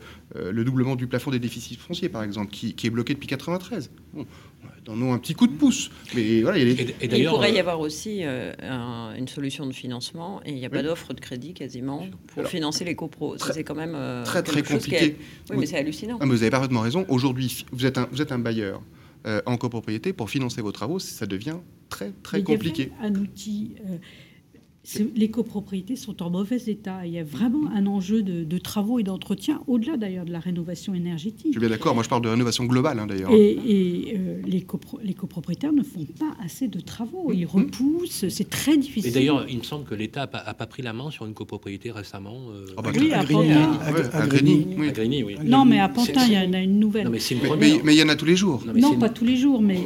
des déficits fonciers, par exemple, qui, qui est bloqué depuis 93. Bon, donnons un petit coup de pouce. Mais voilà, il, il pourrait y euh, avoir aussi euh, une solution de financement et il n'y a pas d'offre de crédit quasiment pour financer les copros. C'est quand même euh, très très compliqué. Oui, mais c'est hallucinant. Ah, vous avez parfaitement raison. Aujourd'hui, vous êtes un, vous êtes un bailleur en copropriété pour financer vos travaux, ça devient très très compliqué. un outil les copropriétés sont en mauvais état. Il y a vraiment un enjeu de, travaux et d'entretien, au-delà d'ailleurs de la rénovation énergétique. Je suis bien d'accord, moi je parle de rénovation globale hein, d'ailleurs. Et, euh, les, les, copropriétaires ne font pas assez de travaux, ils mmh. repoussent, c'est très difficile. Et d'ailleurs, il me semble que l'État n'a pas, pris la main sur une copropriété récemment. Euh, ah bah, oui, à Grigny, oui. Non, mais à Pantin, il y en a une nouvelle. Non, mais, mais, il y en a tous les jours. Non, pas tous les jours, mais...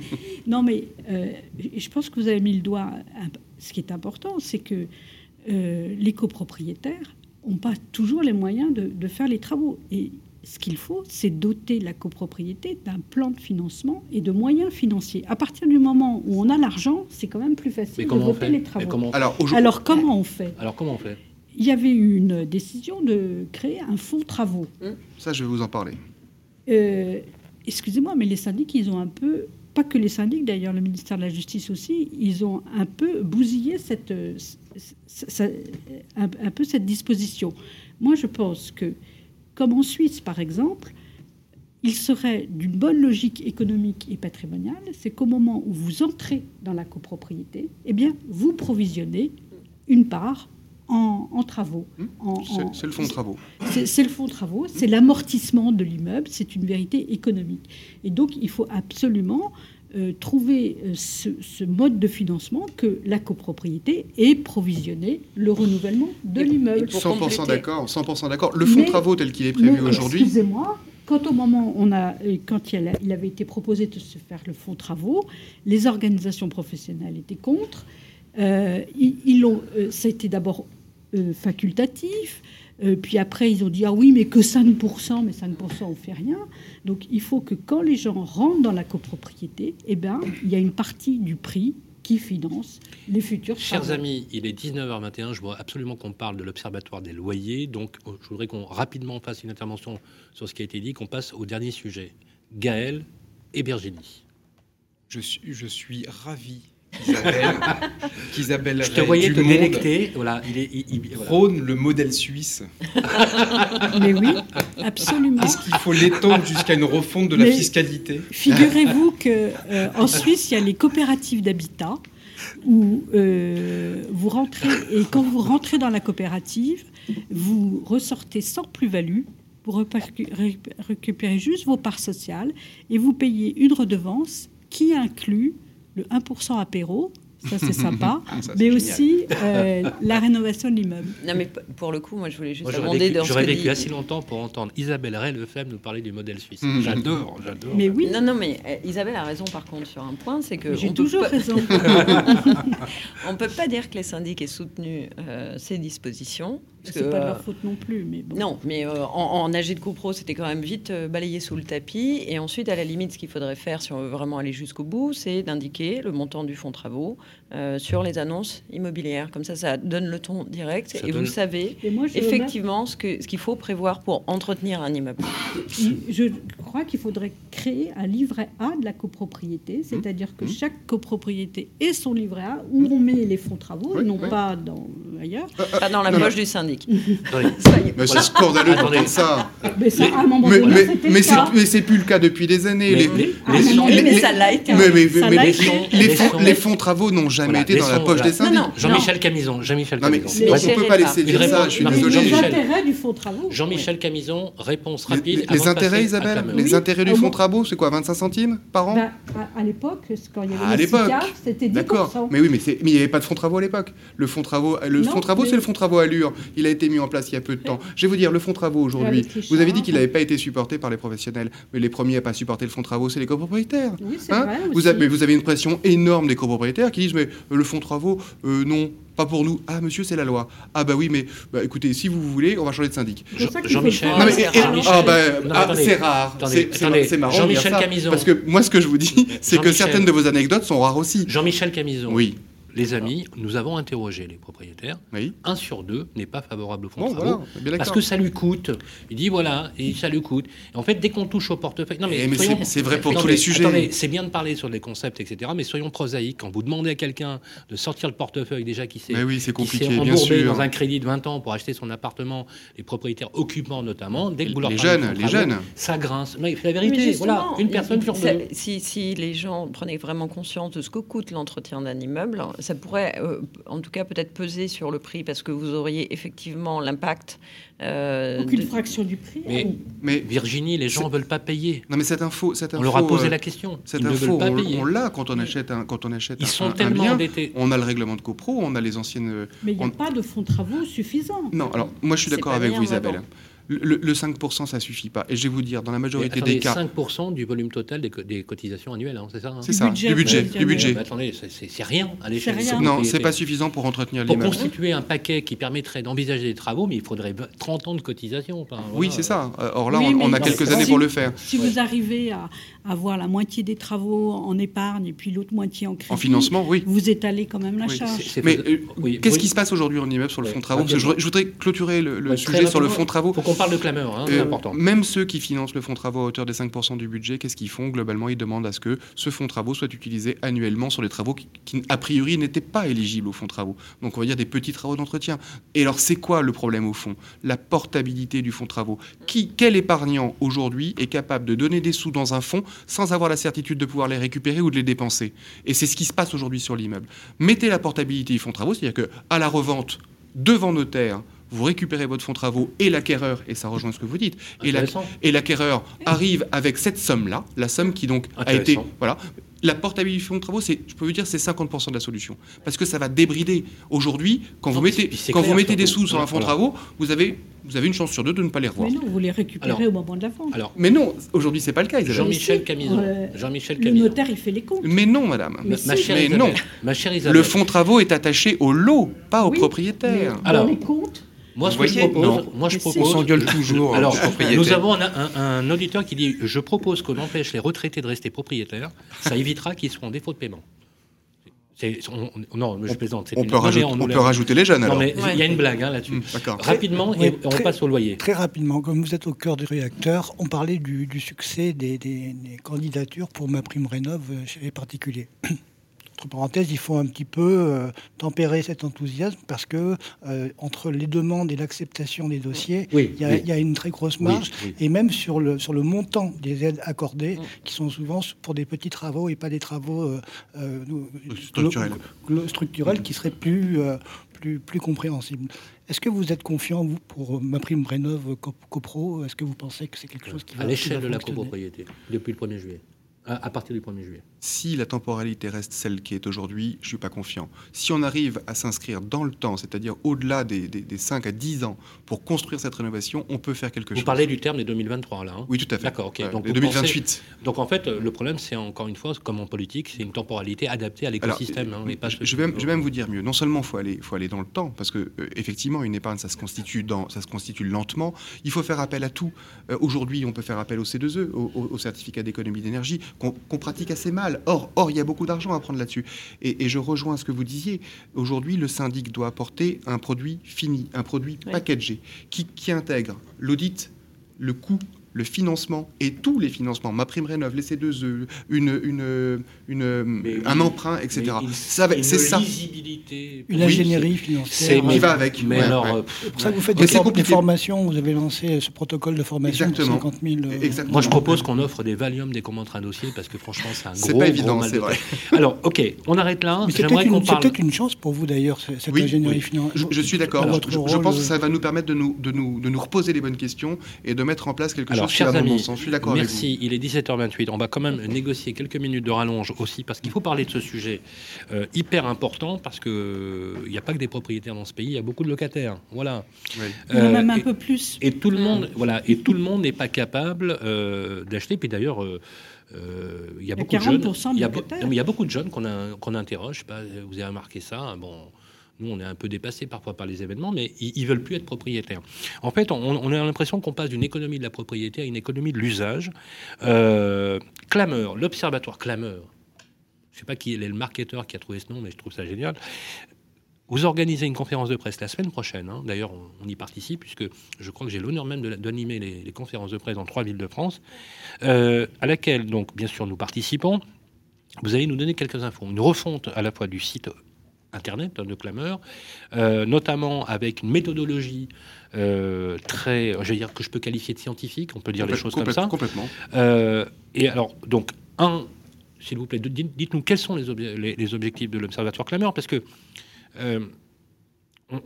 non, mais euh, je pense que vous avez mis le doigt ce qui est important, c'est que euh, les copropriétaires n'ont pas toujours les moyens de, faire les travaux. Et ce qu'il faut, c'est doter la copropriété d'un plan de financement et de moyens financiers. À partir du moment où on a l'argent, c'est quand même plus facile de voter les travaux. Alors, Alors, comment on fait Alors comment on fait Il y avait eu une décision de créer un fonds travaux. Ça, je vais vous en parler. Euh, excusez-moi, mais les syndics, ils ont un peu, pas que les syndics d'ailleurs, le ministère de la Justice aussi, ils ont un peu bousillé cette, cette disposition. Moi, je pense que comme en Suisse par exemple, il serait d'une bonne logique économique et patrimoniale, c'est qu'au moment où vous entrez dans la copropriété, eh bien, vous provisionnez une part en, travaux. Hmm. c'est le fonds de travaux. C'est le fonds de travaux, c'est l'amortissement de l'immeuble, c'est une vérité économique. Et donc, il faut absolument euh, trouver euh, ce, mode de financement que la copropriété ait provisionné le renouvellement de l'immeuble. 100% d'accord, 100% d'accord. Le fonds de travaux tel qu'il est prévu aujourd'hui. Excusez-moi, quand au moment on a, euh, quand il, avait été proposé de se faire le fonds de travaux, les organisations professionnelles étaient contre. ils, ont, ça a été d'abord facultatif. Euh, puis après, ils ont dit, ah oui, mais que 5%, mais 5%, on fait rien. Donc il faut que quand les gens rentrent dans la copropriété, eh ben, il y a une partie du prix qui finance les futurs Chers amis, il est 19h21. Je vois absolument qu'on parle de l'Observatoire des loyers. Donc, euh, je voudrais qu'on rapidement fasse une intervention sur ce qui a été dit, qu'on passe au dernier sujet. Gaël et Virginie. Je suis, je suis ravi Isabelle, qu'Isabelle Je te voyais te délecter. Voilà, il est, Prône le modèle suisse. Mais oui, absolument. Est-ce qu'il faut l'étendre jusqu'à une refonte de la fiscalité? Figurez-vous qu'en euh, Suisse, il y a les coopératives d'habitat où euh, vous rentrez et quand vous rentrez dans la coopérative, vous ressortez sans plus-value pour récupérer juste vos parts sociales et vous payez une redevance qui inclut le 1% apéro, ça c'est sympa, ah, mais aussi euh, la rénovation de l'immeuble. Non, mais pour le coup, moi je voulais juste demander dans J'aurais vécu assez longtemps pour entendre Isabelle Ray Lefebvre nous parler du modèle suisse. Mhm. J'adore, j'adore. Mais oui. Non, non, mais euh, Isabelle a raison par contre sur un point, c'est que. J'ai toujours raison. on ne peut pas dire que les syndics aient soutenu euh, ces dispositions. C'est pas de leur faute non plus, mais bon. Non, mais en, en, AG de CoPro, c'était quand même vite balayé sous le tapis. Et ensuite, à la limite, ce qu'il faudrait faire, si on veut vraiment aller jusqu'au bout, c'est d'indiquer le montant du fonds travaux, euh, sur les annonces immobilières. Comme ça, ça donne le ton direct et vous savez effectivement ce qu'il ce qu'il faut prévoir pour entretenir un immeuble. Je crois qu'il faudrait créer un livret A de la copropriété, mmh. c'est-à-dire que mmh. chaque copropriété ait son livret A où on met les fonds travaux, et non pas dans, ailleurs. Euh, euh, pas dans la poche du syndic. mais c'est scandaleux d'entendre ça. Mais, ça, à un moment donné, mais, mais c'est plus le cas depuis des années. Mais, les, mais, ça l'a été. les fonds travaux n'ont jamais jamais été dans la poche des syndics. Jean-Michel Camison. Jean-Michel Camison. on ne peut pas laisser dire ça. Je suis désolé. Les intérêts du fonds travaux. Jean-Michel Camison, réponse rapide. Les intérêts, Isabelle Les intérêts du fonds travaux, c'est quoi 25 centimes par an? Bah, À l'époque, quand il y avait les c'était 10%. D'accord. Mais oui, mais il n'y avait pas de fonds travaux à l'époque. Le fonds travaux, le fonds travaux, c'est le fonds travaux Allure. Il a été mis en place il y a peu de temps. Je vais vous dire, le fonds travaux aujourd'hui, vous avez dit qu'il n'avait pas été supporté par les professionnels. Mais les premiers à pas supporter le fonds travaux, c'est les copropriétaires. Oui, c'est hein? vrai. Mais vous avez une pression énorme des copropriétaires qui disent mais le fonds travaux euh, non, pas pour nous. Ah, monsieur, c'est la loi. Ah, bah oui, mais bah, écoutez, si vous voulez, on va changer de syndic. Jean-Michel. c'est rare. C'est marrant. Jean-Michel Camison. Parce que moi, ce que je vous dis, c'est que certaines de vos anecdotes sont rares aussi. Jean-Michel Camison. Oui les amis, nous avons interrogé les propriétaires. Un sur deux n'est pas favorable au fonds de travaux parce que ça lui coûte. Il dit voilà, et ça lui coûte. Et en fait, dès qu'on touche au portefeuille, non mais, eh, c'est vrai pour tous les sujets. C'est bien de parler sur les concepts, etc. Mais soyons prosaïques. Quand vous demandez à quelqu'un de sortir le portefeuille déjà qui s'est oui, embourbé dans un crédit de 20 ans pour acheter son appartement, les propriétaires occupants notamment, dès que vous leur les jeunes, les jeunes, ça grince. Mais la vérité, voilà, une personne sur deux. Si, si les gens prenaient vraiment conscience de ce que coûte l'entretien d'un immeuble, ça pourrait, euh, en tout cas, peut-être peser sur le prix parce que vous auriez effectivement l'impact. Euh, Aucune fraction du prix. Mais, mais Virginie, les gens ne veulent pas payer. Non, mais cette info, cette info on leur a posé euh, la question. Cette info, on, l'a quand on achète un, quand on achète Ils sont tellement endettés. On a le règlement de copro, on a les anciennes. Mais il n'y a pas de fonds de travaux suffisants. Non, alors moi je suis d'accord avec vous, Isabelle. Le, 5%, ça suffit pas. Et je vais vous dire, dans la majorité des cas. 5% du volume total des, cotisations annuelles, hein, c'est ça hein C'est ça, du budget. Du budget. attendez, c'est rien à l'échelle Non, c'est pas suffisant pour entretenir l'immeuble. Pour constituer un paquet qui permettrait d'envisager des travaux, mais il faudrait 30 ans de cotisation. Oui, c'est ça. Or là, on, a quelques années pour le faire. Si vous arrivez à avoir la moitié des travaux en épargne et puis l'autre moitié en crédit. En financement, oui. Vous étalez quand même la charge. Mais euh, qu'est-ce qui se passe aujourd'hui en immeuble sur le fonds de travaux je, voudrais clôturer le, sujet sur le fonds de travaux. Il faut qu'on parle de clameur, hein, c'est euh, important. Même ceux qui financent le fonds de travaux à hauteur des 5% du budget, qu'est-ce qu'ils font Globalement, ils demandent à ce que ce fonds de travaux soit utilisé annuellement sur les travaux qui, a priori, n'étaient pas éligibles au fonds de travaux. Donc, on va dire des petits travaux d'entretien. Et alors, c'est quoi le problème au fond? La portabilité du fonds de travaux. Qui, quel épargnant aujourd'hui est capable de donner des sous dans un fonds sans avoir la certitude de pouvoir les récupérer ou de les dépenser. Et c'est ce qui se passe aujourd'hui sur l'immeuble. Mettez la portabilité fonds travaux, c'est-à-dire qu'à la revente, devant notaire, vous récupérez votre fonds travaux et l'acquéreur, et ça rejoint ce que vous dites, et l'acquéreur arrive avec cette somme-là, la somme qui donc a été... Voilà, la portabilité du fonds de travaux, c'est, je peux vous dire, c'est 50% de la solution. Parce que ça va débrider. Aujourd'hui, quand vous mettez, quand vous mettez des sous sur un fonds de travaux, vous avez, vous avez une chance sur deux de ne pas les revoir. Mais non, vous les récupérez au moment de la vente. Alors, mais non, aujourd'hui, c'est pas le cas. Jean-Michel Camison. Jean-Michel Le notaire, il fait les comptes. Mais non, madame. Mais, ma, chère non. Ma chère Le fonds de travaux est attaché au lot, pas au propriétaire. Alors, les comptes, moi, ce que je propose, moi, je propose. On s'engueule toujours. Alors, nous avons un, auditeur qui dit Je propose qu'on empêche les retraités de rester propriétaires. Ça évitera qu'ils soient en défaut de paiement. non, je plaisante. On, peut, rajouter, on, peut rajouter les jeunes. Non, mais il y a une blague hein, là-dessus. Mmh, rapidement, et on passe au loyer. Très rapidement, comme vous êtes au cœur du réacteur, on parlait du, succès des, des, candidatures pour ma prime rénov chez les particuliers entre parenthèses, il faut un petit peu euh, tempérer cet enthousiasme parce que euh, entre les demandes et l'acceptation des dossiers, il, y a, une très grosse marge. et même sur le, sur le montant des aides accordées, mm. qui sont souvent pour des petits travaux et pas des travaux euh, structurels. qui seraient plus, plus, plus compréhensibles. Est-ce que vous êtes confiant, vous, pour ma prime rénov copro? Est-ce que vous pensez que c'est quelque chose qui va... À l'échelle de la copropriété, depuis le 1er juillet, à partir du 1er juillet si la temporalité reste celle qui est aujourd'hui, je ne suis pas confiant. Si on arrive à s'inscrire dans le temps, c'est-à-dire au-delà des, des, 5 à 10 ans, pour construire cette rénovation, on peut faire quelque chose. Vous parlez du terme des 2023, là hein Oui, tout à fait. D'accord, ok. donc 2028. Donc en fait, le problème, c'est encore une fois, comme en politique, c'est une temporalité adaptée à l'écosystème. Hein, je, vais même, je, vais même, vous dire mieux. Non seulement il faut aller, faut aller dans le temps, parce que euh, effectivement, une épargne, ça se, constitue dans, ça se constitue lentement. Il faut faire appel à tout. Euh, aujourd'hui, on peut faire appel au C2E, au, certificat d'économie d'énergie, qu'on pratique assez mal. Or, or, il y a beaucoup d'argent à prendre là-dessus. Et, je rejoins ce que vous disiez. Aujourd'hui, le syndic doit apporter un produit fini, un produit packagé, qui, qui intègre l'audit, le coût le financement et tous les financements, ma prime rénov, les C2E, une, une, une un emprunt, etc. C'est ça. Une ingénierie financière. qui va avec. Mais alors, euh, C'est pour ça que vous faites des, formations, vous avez lancé ce protocole de formation Exactement. de 50 000. Euh, Moi, je propose qu'on offre des Valium, des commandes un dossier, parce que franchement, c'est un gros. C'est pas évident, c'est vrai. Alors, ok, on arrête là. C'est peut-être une, chance pour vous d'ailleurs, cette ingénierie financière. Je, suis d'accord. Je, pense que ça va nous permettre de nous, de, nous, de nous reposer les bonnes questions et de mettre en place quelque chose alors, chers amis, merci. Il est 17h28. On va quand même négocier quelques minutes de rallonge aussi parce qu'il faut parler de ce sujet euh, hyper important parce que il euh, n'y a pas que des propriétaires dans ce pays, il y a beaucoup de locataires. Voilà. Euh, même un peu plus. Et tout le monde, voilà, et tout le monde n'est pas capable d'acheter. Puis d'ailleurs. il y a beaucoup de jeunes. Il y a, il y a beaucoup de jeunes qu'on qu'on interroge. Pas, vous avez remarqué ça Bon, nous, on est un peu dépassé parfois par les événements, mais ils, ne veulent plus être propriétaires. En fait, on, a l'impression qu'on passe d'une économie de la propriété à une économie de l'usage. Euh, Clameur, l'observatoire Clameur. Je ne sais pas qui est le marketeur qui a trouvé ce nom, mais je trouve ça génial. Vous organisez une conférence de presse la semaine prochaine. Hein. D'ailleurs, on, y participe puisque je crois que j'ai l'honneur même d'animer les, conférences de presse dans trois villes de France, euh, à laquelle, donc, bien sûr, nous participons. Vous allez nous donner quelques infos. Une refonte à la fois du site Internet de clameur, euh, notamment avec une méthodologie euh, très, je veux dire que je peux qualifier de scientifique, on peut dire les choses comme ça. Complètement. Euh, et alors, donc, un, s'il vous plaît, dites-nous quels sont les, les, objectifs de l'Observatoire Clameur, parce que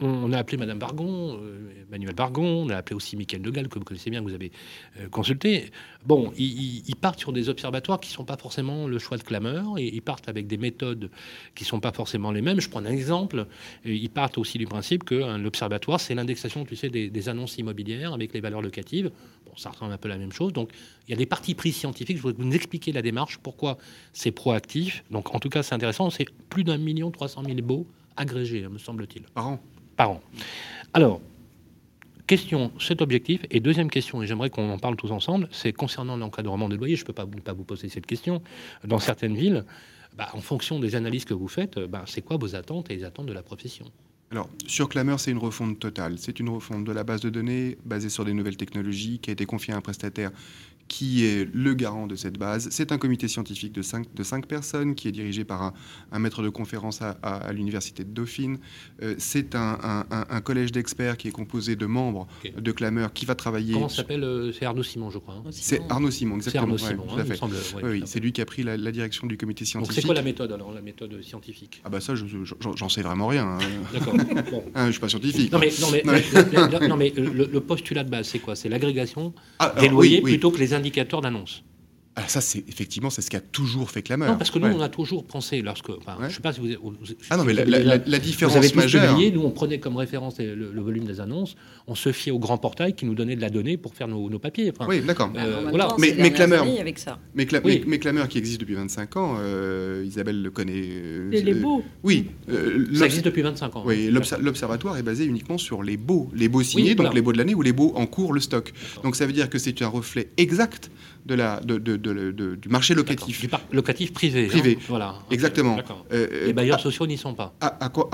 on, a appelé Madame Bargon, euh, Emmanuel Bargon, on a appelé aussi Michael Degal, que vous connaissez bien, que vous avez euh, consulté. Bon, ils, partent sur des observatoires qui ne sont pas forcément le choix de clameur, et ils partent avec des méthodes qui ne sont pas forcément les mêmes. Je prends un exemple. Ils partent aussi du principe que l'observatoire, c'est l'indexation, tu sais, des, annonces immobilières avec les valeurs locatives. Bon, ça ressemble un peu à la même chose. Donc, il y a des parties pris scientifiques. Je voudrais vous expliquer la démarche, pourquoi c'est proactif. Donc, en tout cas, c'est intéressant. C'est plus d'un million trois cent mille baux agrégés, me semble-t-il. Par an par an. Alors, question, cet objectif. Et deuxième question, et j'aimerais qu'on en parle tous ensemble, c'est concernant l'encadrement des loyers. Je ne peux pas, pas, vous poser cette question. Dans certaines villes, bah, en fonction des analyses que vous faites, bah, c'est quoi vos attentes et les attentes de la profession alors, sur Clameur, c'est une refonte totale. C'est une refonte de la base de données basée sur des nouvelles technologies qui a été confiée à un prestataire qui est le garant de cette base. C'est un comité scientifique de cinq, de cinq personnes qui est dirigé par un, maître de conférence à, l'université de Dauphine. Euh, c'est un, collège d'experts qui est composé de membres de clameurs qui va travailler. Comment s'appelle euh, C'est Arnaud Simon, je crois. Hein. C'est Arnaud Simon, exactement. C'est Arnaud Simon, oui, c'est lui qui a pris la, direction du comité scientifique. c'est quoi la méthode alors, la méthode scientifique? Ah bah ça, j'en sais vraiment rien. Hein. D'accord. Bon. Hein, je suis pas scientifique. Non mais, non, mais, le, postulat de base, c'est quoi? C'est l'agrégation ah, des loyers plutôt que les indicateurs d'annonce. Ah, ça, c'est effectivement, c'est ce qui a toujours fait clameur. Non, parce que nous, on a toujours pensé, lorsque. Enfin, Je sais pas si vous. ah non, mais la, différence vous majeure. nous, on prenait comme référence le, volume des annonces, on se fiait au grand portail qui nous donnait de la donnée pour faire nos, papiers. oui, d'accord. Euh, voilà. mais, mais clameur. Avec ça. Mais, mais, clameur qui existe depuis 25 ans, euh, Isabelle le connaît. Euh, les, beaux. Oui. ça existe depuis 25 ans. Oui, l'observatoire est basé uniquement sur les beaux. Les beaux signés, donc les beaux de l'année, ou les beaux en cours, le stock. Donc ça veut dire que c'est un reflet exact de la, de, de, de, du marché locatif. Du locatif privé. Privé. Hein. voilà. Exactement. Euh, Les bailleurs sociaux n'y sont pas. À, quoi,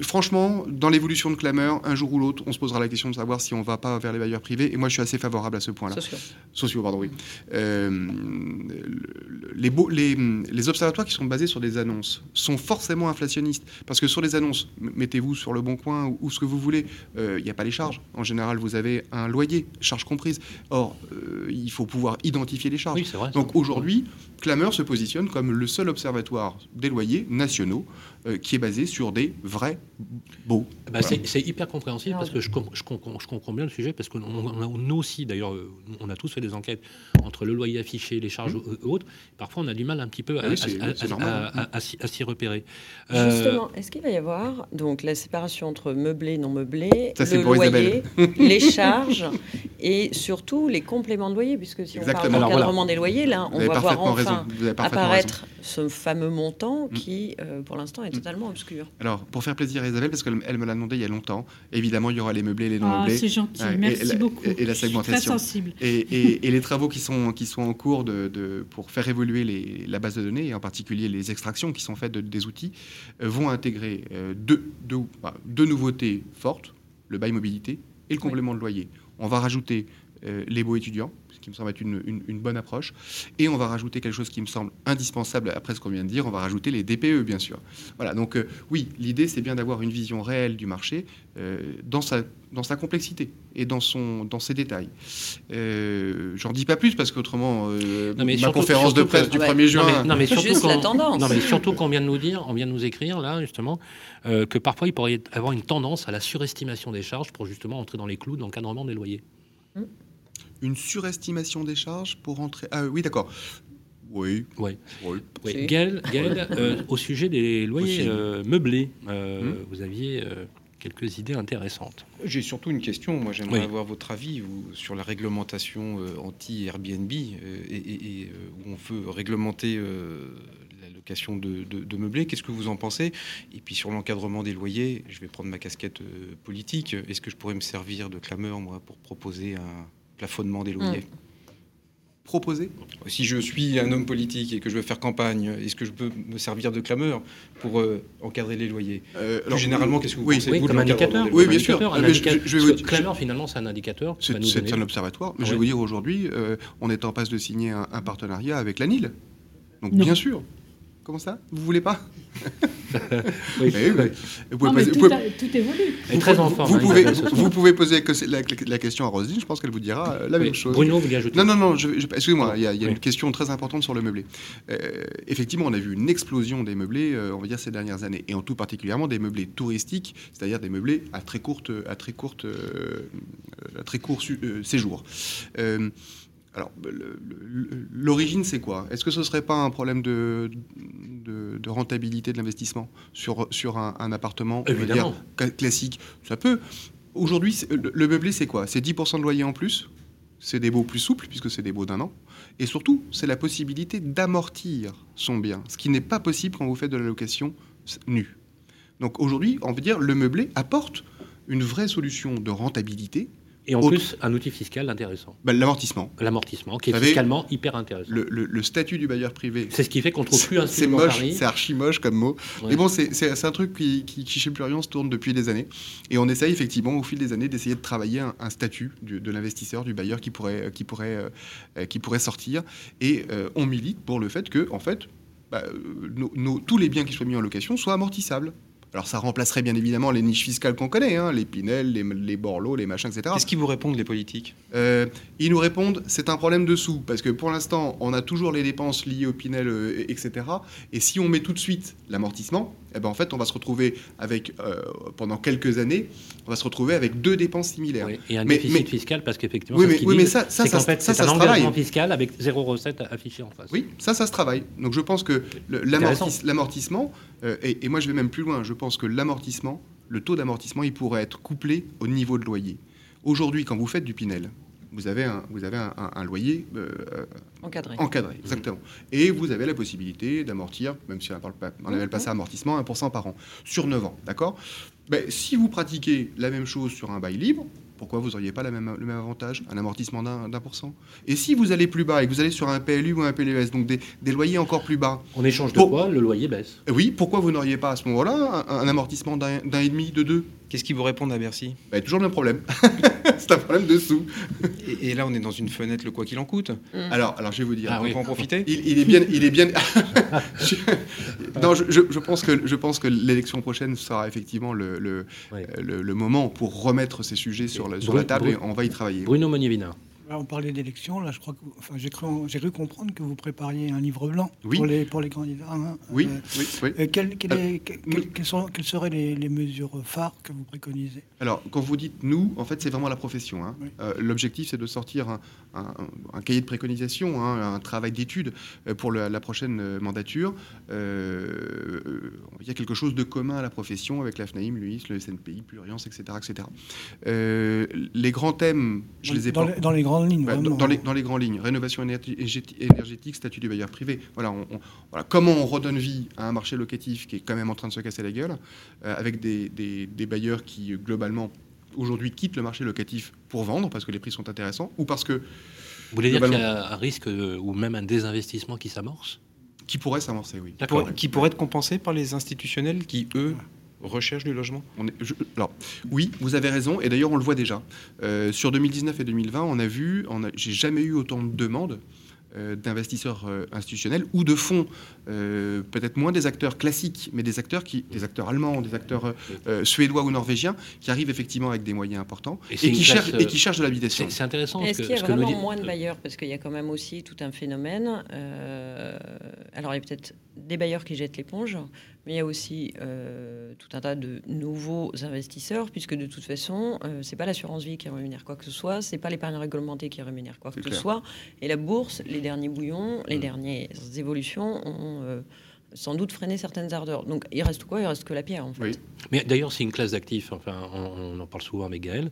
franchement, dans l'évolution de Clameur, un jour ou l'autre, on se posera la question de savoir si on ne va pas vers les bailleurs privés. Et moi, je suis assez favorable à ce point-là. Sociaux. Sociaux, pardon, oui. Euh, les, les, les, observatoires qui sont basés sur des annonces sont forcément inflationnistes. Parce que sur les annonces, mettez-vous sur le bon coin ou, ce que vous voulez, euh, il n'y a pas les charges. En général, vous avez un loyer, charges comprises. Or, euh, il faut pouvoir identifier les charges. Oui, vrai, Donc aujourd'hui, Clameur se positionne comme le seul observatoire des loyers nationaux euh, qui est basé sur des vrais beaux. Bah, c'est hyper compréhensible parce que je, je, comprends bien le sujet parce que nous aussi, d'ailleurs, euh, on a tous fait des enquêtes entre le loyer affiché, les charges mmh. autres. Parfois, on a du mal un petit peu à, s'y repérer. Euh, Justement, est-ce qu'il va y avoir donc la séparation entre meublé, non meublé, le loyer, les charges et surtout les compléments de loyer, puisque si on parle d'encadrement des loyers, là, on va voir enfin apparaître ce fameux montant mmh. qui, pour l'instant, est totalement obscur. Alors, pour faire plaisir à Isabelle, parce qu'elle me l'a demandé il y a longtemps, évidemment, il y aura les meublés et les non ah, meublés. c'est gentil, merci beaucoup. Et, la segmentation. très sensible. Et, les travaux qui sont, qui sont en cours de, pour faire évoluer les, la base de données, et en particulier les extractions qui sont faites des outils, euh, vont intégrer euh, deux, deux, deux, nouveautés fortes, le bail mobilité et le complément de loyer. On va rajouter euh, les beaux étudiants, qui me semble être une, bonne approche. Et on va rajouter quelque chose qui me semble indispensable après ce qu'on vient de dire, on va rajouter les DPE, bien sûr. Voilà, donc euh, oui, l'idée, c'est bien d'avoir une vision réelle du marché euh, dans, sa, dans sa complexité et dans, son, dans ses détails. Euh, J'en dis pas plus parce qu'autrement, euh, ma conférence de presse du 1er juin... Non mais, surtout Non, mais surtout qu'on vient de nous dire, on vient de nous écrire, là, justement, que parfois, il pourrait y avoir une tendance à la surestimation des charges pour justement entrer dans les clous d'encadrement des loyers. Mmh une surestimation des charges pour entrer. Ah oui, d'accord. Oui. oui. oui. Gaël, euh, au sujet des loyers euh, meublés, euh, hmm. vous aviez quelques idées intéressantes. J'ai surtout une question. Moi, j'aimerais avoir votre avis sur la réglementation anti-Airbnb et, où on veut réglementer la location de, de meublés. Qu'est-ce que vous en pensez? Et puis sur l'encadrement des loyers, je vais prendre ma casquette politique. Est-ce que je pourrais me servir de clameur, moi, pour proposer un plafonnement des loyers. Mm. Proposer Si je suis un homme politique et que je veux faire campagne, est-ce que je peux me servir de clameur pour euh, encadrer les loyers euh, Plus généralement, qu'est-ce que vous pensez comme indicateur Oui, bien sûr. Clameur, finalement, c'est un indicateur. C'est un observatoire. Mais je vais vous dire aujourd'hui, euh, on est en passe de signer un, partenariat avec la NIL. Donc, bien sûr. Comment ça? Vous voulez pas? Oui. Vous pouvez poser, tout, tout, évolue. Vous, très en forme, vous, pouvez, vous, pouvez, poser la, la, question à Roselyne, je pense qu'elle vous dira euh, la même chose. Bruno, vous ajouter Non, non, non, excusez-moi, il y a, y a une question très importante sur le meublé. Euh, effectivement, on a vu une explosion des meublés, euh, on va dire, ces dernières années, et en tout particulièrement des meublés touristiques, c'est-à-dire des meublés à très courte, à très courte, euh, à très court séjour. Alors, l'origine, c'est quoi? Est-ce que ce ne serait pas un problème de, de, rentabilité de l'investissement sur, sur un, appartement? Dire, classique Ça peut. Aujourd'hui, le, meublé, c'est quoi? C'est 10% de loyer en plus? C'est des baux plus souples, puisque c'est des baux d'un an. Et surtout, c'est la possibilité d'amortir son bien, ce qui n'est pas possible quand vous faites de la location nue. Donc aujourd'hui, on veut dire, le meublé apporte une vraie solution de rentabilité et en plus, un outil fiscal intéressant. Bah, l'amortissement. L'amortissement, qui est fiscalement hyper intéressant. Le, statut du bailleur privé. C'est ce qui fait qu'on trouve plus un C'est moche, c'est archi moche comme mot. Mais bon, c'est un truc qui, qui, chez Plurion se tourne depuis des années. Et on essaye effectivement, au fil des années, d'essayer de travailler un, statut de l'investisseur, du bailleur qui pourrait, qui pourrait, euh, qui pourrait sortir. Et euh, on milite pour le fait que, en fait, bah, euh, tous les biens qui soient mis en location soient amortissables. Alors ça remplacerait bien évidemment les niches fiscales qu'on connaît, hein, les Pinel, les, les Borloo, les machins, etc. Qu'est-ce qu'ils vous répondent les politiques? Euh, Ils nous répondent c'est un problème de sous, parce que pour l'instant on a toujours les dépenses liées au Pinel, euh, etc. Et si on met tout de suite l'amortissement, eh ben, en fait on va se retrouver avec, euh, pendant quelques années, on va se retrouver avec deux dépenses similaires. et un déficit fiscal, parce qu'effectivement, oui, mais, ça, ça, ça, fait, c'est un engagement fiscal avec zéro recette affichée en face. Oui, ça, ça se travaille. Donc je pense que l'amortissement, et, et moi je vais même plus loin, je pense que l'amortissement, le taux d'amortissement, il pourrait être couplé au niveau de loyer. Aujourd'hui, quand vous faites du Pinel, vous avez un, vous avez un, loyer euh, encadré. Encadré, exactement. Et vous avez la possibilité d'amortir, même si on n'appelle pas ça amortissement, 1% par an, sur 9 ans. D'accord? Ben, Si vous pratiquez la même chose sur un bail libre, pourquoi vous n'auriez pas la même, le même avantage, un amortissement d'un pour cent Et si vous allez plus bas et que vous allez sur un PLU ou un PLS, donc des, loyers encore plus bas. En échange de quoi le loyer baisse? Oui, pourquoi vous n'auriez pas à ce moment-là un, amortissement d'un et demi, de deux? Qu'est-ce qui vous répondent à Bercy? Bah, Toujours le même problème. c'est un problème de sous. Et, là, on est dans une fenêtre, le quoi qu'il en coûte. Mm. Alors, alors, je vais vous dire. Ah, on en profiter il, est bien. Il est bien... je, non, je, pense que, je pense que l'élection prochaine sera effectivement le, le, le, moment pour remettre ces sujets sur, la, sur la table et on va y travailler. Bruno On parlait d'élections. Là, je crois que, enfin, j'ai cru, comprendre que vous prépariez un livre blanc pour, les, pour les candidats. Hein. Oui, oui, oui. Euh, quelles, sont, quelles, seraient les, mesures phares que vous préconisez? Alors, quand vous dites nous, en fait, c'est vraiment la profession. Hein. Euh, l'objectif, c'est de sortir un, cahier de préconisation, hein, un travail d'étude euh, pour la prochaine mandature. il y a quelque chose de commun à la profession avec la FNAIM, l'UIS, le SNPI, Pluriance, etc. etc. les grands thèmes, je les ai dans pas... dans les grands bah, dans, les, dans, les, grandes lignes, rénovation énergétique, statut du bailleur privé. Voilà, voilà, comment on redonne vie à un marché locatif qui est quand même en train de se casser la gueule, euh, avec des, des, bailleurs qui, globalement, aujourd'hui quittent le marché locatif pour vendre parce que les prix sont intéressants ou parce que. Vous voulez dire qu'il y a un risque euh, ou même un désinvestissement qui s'amorce? Qui pourrait s'amorcer, oui. Qui pourrait être compensé par les institutionnels qui, eux, recherche du logement on est, Alors, oui, vous avez raison, et d'ailleurs on le voit déjà. Euh, sur 2019 et 2020, on a vu, on j'ai jamais eu autant de demandes euh, d'investisseurs euh, institutionnels ou de fonds, peut-être moins des acteurs classiques, mais des acteurs, qui, des acteurs allemands, des acteurs suédois ou norvégiens, qui arrivent effectivement avec des moyens importants et, qui, cherchent, et qui cherchent de l'habitation. C'est intéressant. Est-ce qu'il y a vraiment moins de bailleurs Parce qu'il y a quand même aussi tout un phénomène. alors il y a peut-être des bailleurs qui jettent l'éponge, mais il y a aussi euh, tout un tas de nouveaux investisseurs, puisque de toute façon, euh, c'est pas l'assurance vie qui rémunère quoi que ce soit, c'est pas l'épargne réglementée qui rémunère quoi que ce soit, et la bourse, les derniers bouillons, les mmh. dernières évolutions ont euh, sans doute freiné certaines ardeurs. Donc il reste quoi? Il reste que la pierre en fait. Mais d'ailleurs, c'est une classe d'actifs. Enfin, on, en parle souvent avec Gaël.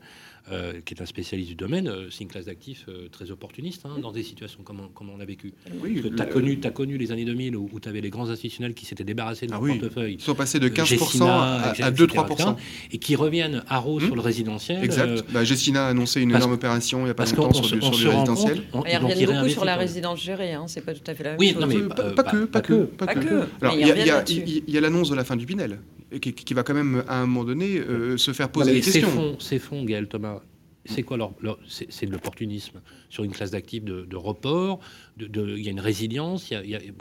Euh, qui est un spécialiste du domaine, euh, c'est une classe d'actifs euh, très opportuniste hein, dans des situations comme on, comme on a vécu. Oui, tu as, connu, as connu les années 2000 où, tu avais les grands institutionnels qui s'étaient débarrassés de leur ah portefeuille. Ils sont passés de 15% à, 2-3%. Et qui reviennent à Rho sur le résidentiel. Exact. Bah, Gessina a annoncé une énorme opération il n'y a pas longtemps sur, sur résidentiel. ils reviennent beaucoup sur la résidence gérée, hein, c'est pas tout à fait la même oui, chose. mais pas, que, pas que. Pas que. Il y a l'annonce de la fin du Pinel qui va quand même à un moment donné se faire poser des questions. Ces fonds, Gaël Thomas, c'est quoi leur, C'est de l'opportunisme sur une classe d'actifs de, report. Il de, y a une résilience.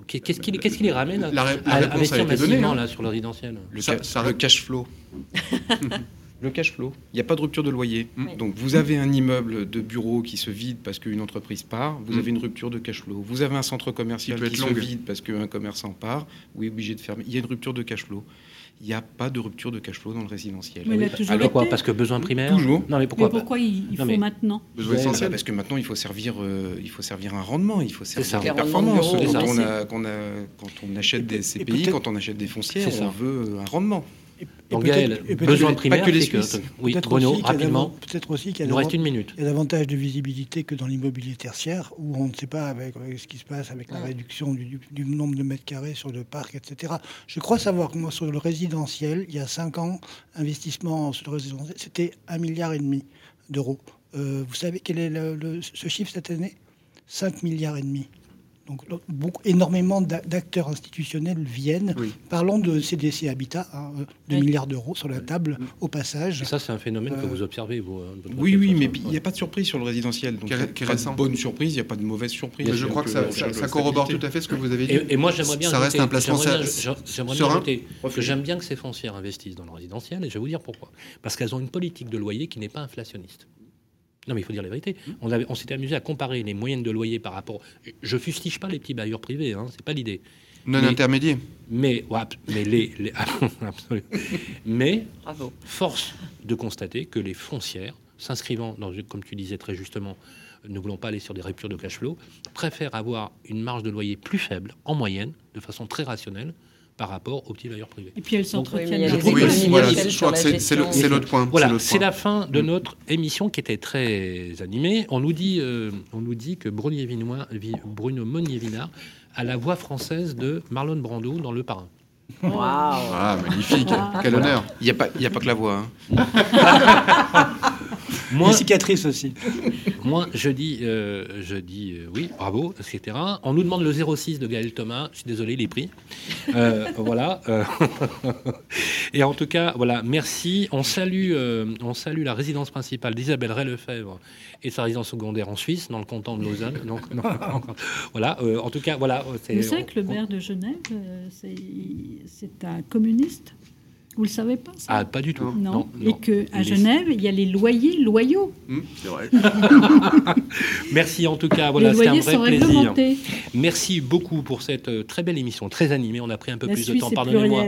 Qu'est-ce qui, les ramène à, la, à investir massivement hein. là, sur le résidentiel le, ça, le cash flow. le cash flow. Il n'y a pas de rupture de loyer. Mm. Donc vous avez un immeuble de bureau qui se vide parce qu'une entreprise part, vous mm. avez une rupture de cash flow. Vous avez un centre commercial qui, se vide parce qu'un commerçant part, vous êtes obligé de fermer. Il y a une rupture de cash flow il n'y a pas de rupture de cash flow dans le résidentiel. Mais Alors quoi Parce que besoin primaire Toujours. Non, mais pourquoi, pourquoi il, faut maintenant Besoin essentiel. Parce que maintenant, il faut servir, euh, il faut servir un rendement, il faut servir une performance. Quand on, a, quand, on a, quand on achète des CPI, quand on achète des foncières, on veut un rendement. Donc Gaël, besoin primaire, que les Suisses. Oui, Bruno, rapidement. Peut-être aussi qu'il y a, reste une minute. Il y a davantage de visibilité que dans l'immobilier tertiaire, où on ne sait pas avec, ce qui se passe avec la réduction du, nombre de mètres carrés sur le parc, etc. Je crois savoir que moi, sur le résidentiel, il y a cinq ans, investissement sur le résidentiel, c'était un milliard et demi d'euros. Euh, vous savez quel est le, ce chiffre cette année? 5 milliards et demi. Donc, beaucoup, énormément d'acteurs institutionnels viennent, parlant de CDC Habitat, 2 hein, milliards d'euros sur la table, au passage. ça, c'est un phénomène que vous euh, observez, vous. Hein, oui, oui, mais il n'y a pas de surprise sur le résidentiel. Donc, il n'y a pas de bonne surprise, il n'y a pas de mauvaise surprise. je crois que ça, ça, corrobore tout à fait ce que vous avez dit. Et, moi, j'aimerais bien. Ça reste un placement J'aimerais bien ajouter que j'aime bien que ces foncières investissent dans le résidentiel, et je vais vous dire pourquoi. Parce qu'elles ont une politique de loyer qui n'est pas inflationniste. Non, mais il faut dire la vérité. On, on s'était amusé à comparer les moyennes de loyer par rapport. Je fustige pas les petits bailleurs privés, hein, c'est pas l'idée. Non intermédiaire. Mais, mais les, mais force de constater que les foncières, s'inscrivant dans, comme tu disais très justement, ne voulons pas aller sur des ruptures de cash flow, préfèrent avoir une marge de loyer plus faible en moyenne, de façon très rationnelle, par rapport aux petits bailleurs privés. Et puis elles s'entretiennent. Je trouve que c'est l'autre point. Voilà, c'est la fin de notre émission qui était très animée. On nous dit, euh, on nous dit que Bruno Monnier-Vinard a la voix française de Marlon Brando dans Le Parrain. Waouh ah, Magnifique, quel honneur Il n'y a, pas, a pas que la voix. Hein. Moi, Les cicatrices aussi. Moi, je dis, euh, je dis euh, oui, bravo, etc. On nous demande le 06 de Gaël Thomas. Je suis désolé, il est pris. Euh, voilà. Et en tout cas, voilà, merci. On salue, on salue la résidence principale d'Isabelle Ray-Lefebvre et sa résidence secondaire en Suisse, dans le canton de Lausanne. Donc, voilà. en tout cas, voilà. Vous savez que le maire de Genève, c'est un communiste vous le savez pas ça Ah, pas du tout. Non. Et que à Genève, il y a les loyers loyaux. Mmh, c'est vrai. Merci en tout cas. Voilà, c'était un vrai plaisir. Merci beaucoup pour cette euh, très belle émission, très animée. On a pris un peu plus de temps, pardonnez-moi,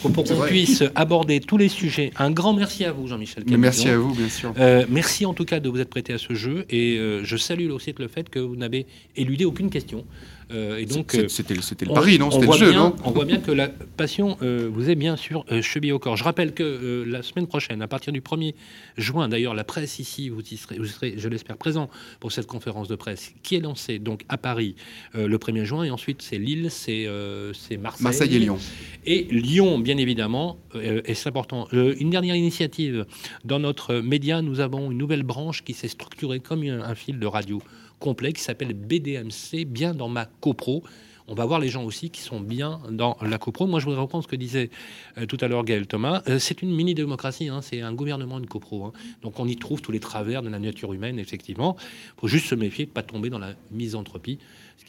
pour, qu'on puisse aborder tous les sujets. Un grand merci à vous, Jean-Michel. Merci à vous, bien sûr. Euh, merci en tout cas de vous être prêté à ce jeu et euh, je salue aussi le fait que vous n'avez éludé aucune question. Euh, et donc, euh, c'était le pari, non? C'était le jeu, non? On voit bien que la passion euh, vous est bien sûr chevillée au corps. Je rappelle que la semaine prochaine, à partir du 1er juin, d'ailleurs, la presse ici, vous, serez, vous serez, je l'espère, présent pour cette conférence de presse qui est lancée donc à Paris le 1er juin, et ensuite c'est Lille, c'est Marseille, Marseille et Lyon. Et Lyon, bien évidemment, et c'est important. une dernière initiative dans notre média, nous avons une nouvelle branche qui s'est structurée comme un fil de radio complet qui s'appelle BDMC, bien dans ma copro. On va voir les gens aussi qui sont bien dans la copro. Moi, je voudrais reprendre ce que disait euh, tout à l'heure Gaël Thomas. Euh, c'est une mini-démocratie, hein. c'est un gouvernement de copro. Hein. Donc, on y trouve tous les travers de la nature humaine, effectivement. Il faut juste se méfier de ne pas tomber dans la misanthropie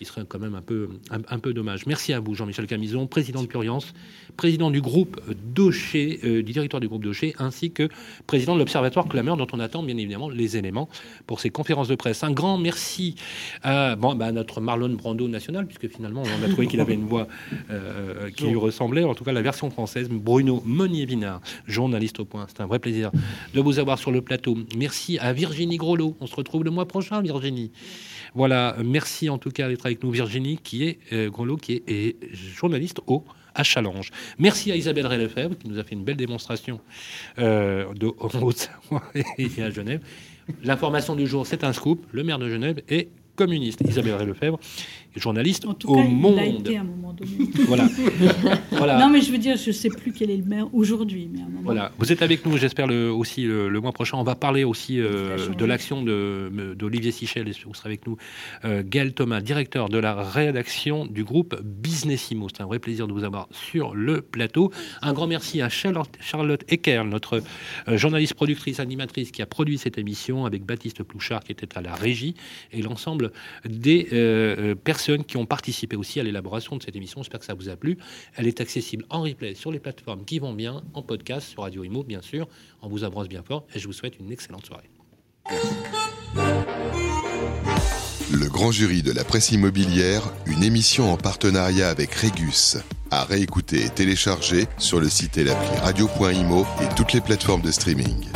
qui serait quand même un peu, un, peu dommage. Merci à vous, Jean-Michel Camison, président de Puriance, président du groupe Docher, euh, du directoire du groupe Docher, ainsi que président de l'Observatoire Clameur, dont on attend bien évidemment les éléments pour ces conférences de presse. Un grand merci à, bon, bah, notre Marlon Brando national, puisque finalement on a trouvé qu'il avait une voix euh, qui lui ressemblait, en tout cas la version française, Bruno Meunier-Vinard, journaliste au point. C'est un vrai plaisir de vous avoir sur le plateau. Merci à Virginie Grolot. On se retrouve le mois prochain, Virginie. Voilà, merci en tout cas d'être avec nous, Virginie, qui est euh, qui est, journaliste au à Challenge. Merci à Isabelle Lefebvre qui nous a fait une belle démonstration euh, de Haute-Savoie et à Genève. L'information du jour, c'est un scoop. Le maire de Genève est communiste, Isabelle Lefebvre, journaliste au monde. Il a été à un moment donné. voilà. voilà. Non, mais je veux dire, je ne sais plus quel est le maire aujourd'hui. Voilà. Vous êtes avec nous, j'espère, le, aussi le, mois prochain. On va parler aussi euh, de l'action d'Olivier Sichel. Vous serez avec nous. Euh, Gaël Thomas, directeur de la rédaction du groupe Businessimo. C'est un vrai plaisir de vous avoir sur le plateau. Un grand merci à Charlotte, Charlotte Ecker, notre euh, journaliste, productrice, animatrice qui a produit cette émission avec Baptiste Plouchard qui était à la régie et l'ensemble des personnes qui ont participé aussi à l'élaboration de cette émission. J'espère que ça vous a plu. Elle est accessible en replay sur les plateformes qui vont bien, en podcast sur Radio Imo, bien sûr. On vous embrasse bien fort et je vous souhaite une excellente soirée. Le grand jury de la presse immobilière, une émission en partenariat avec Régus, à réécouter et télécharger sur le site et l'appli radio.imo et toutes les plateformes de streaming.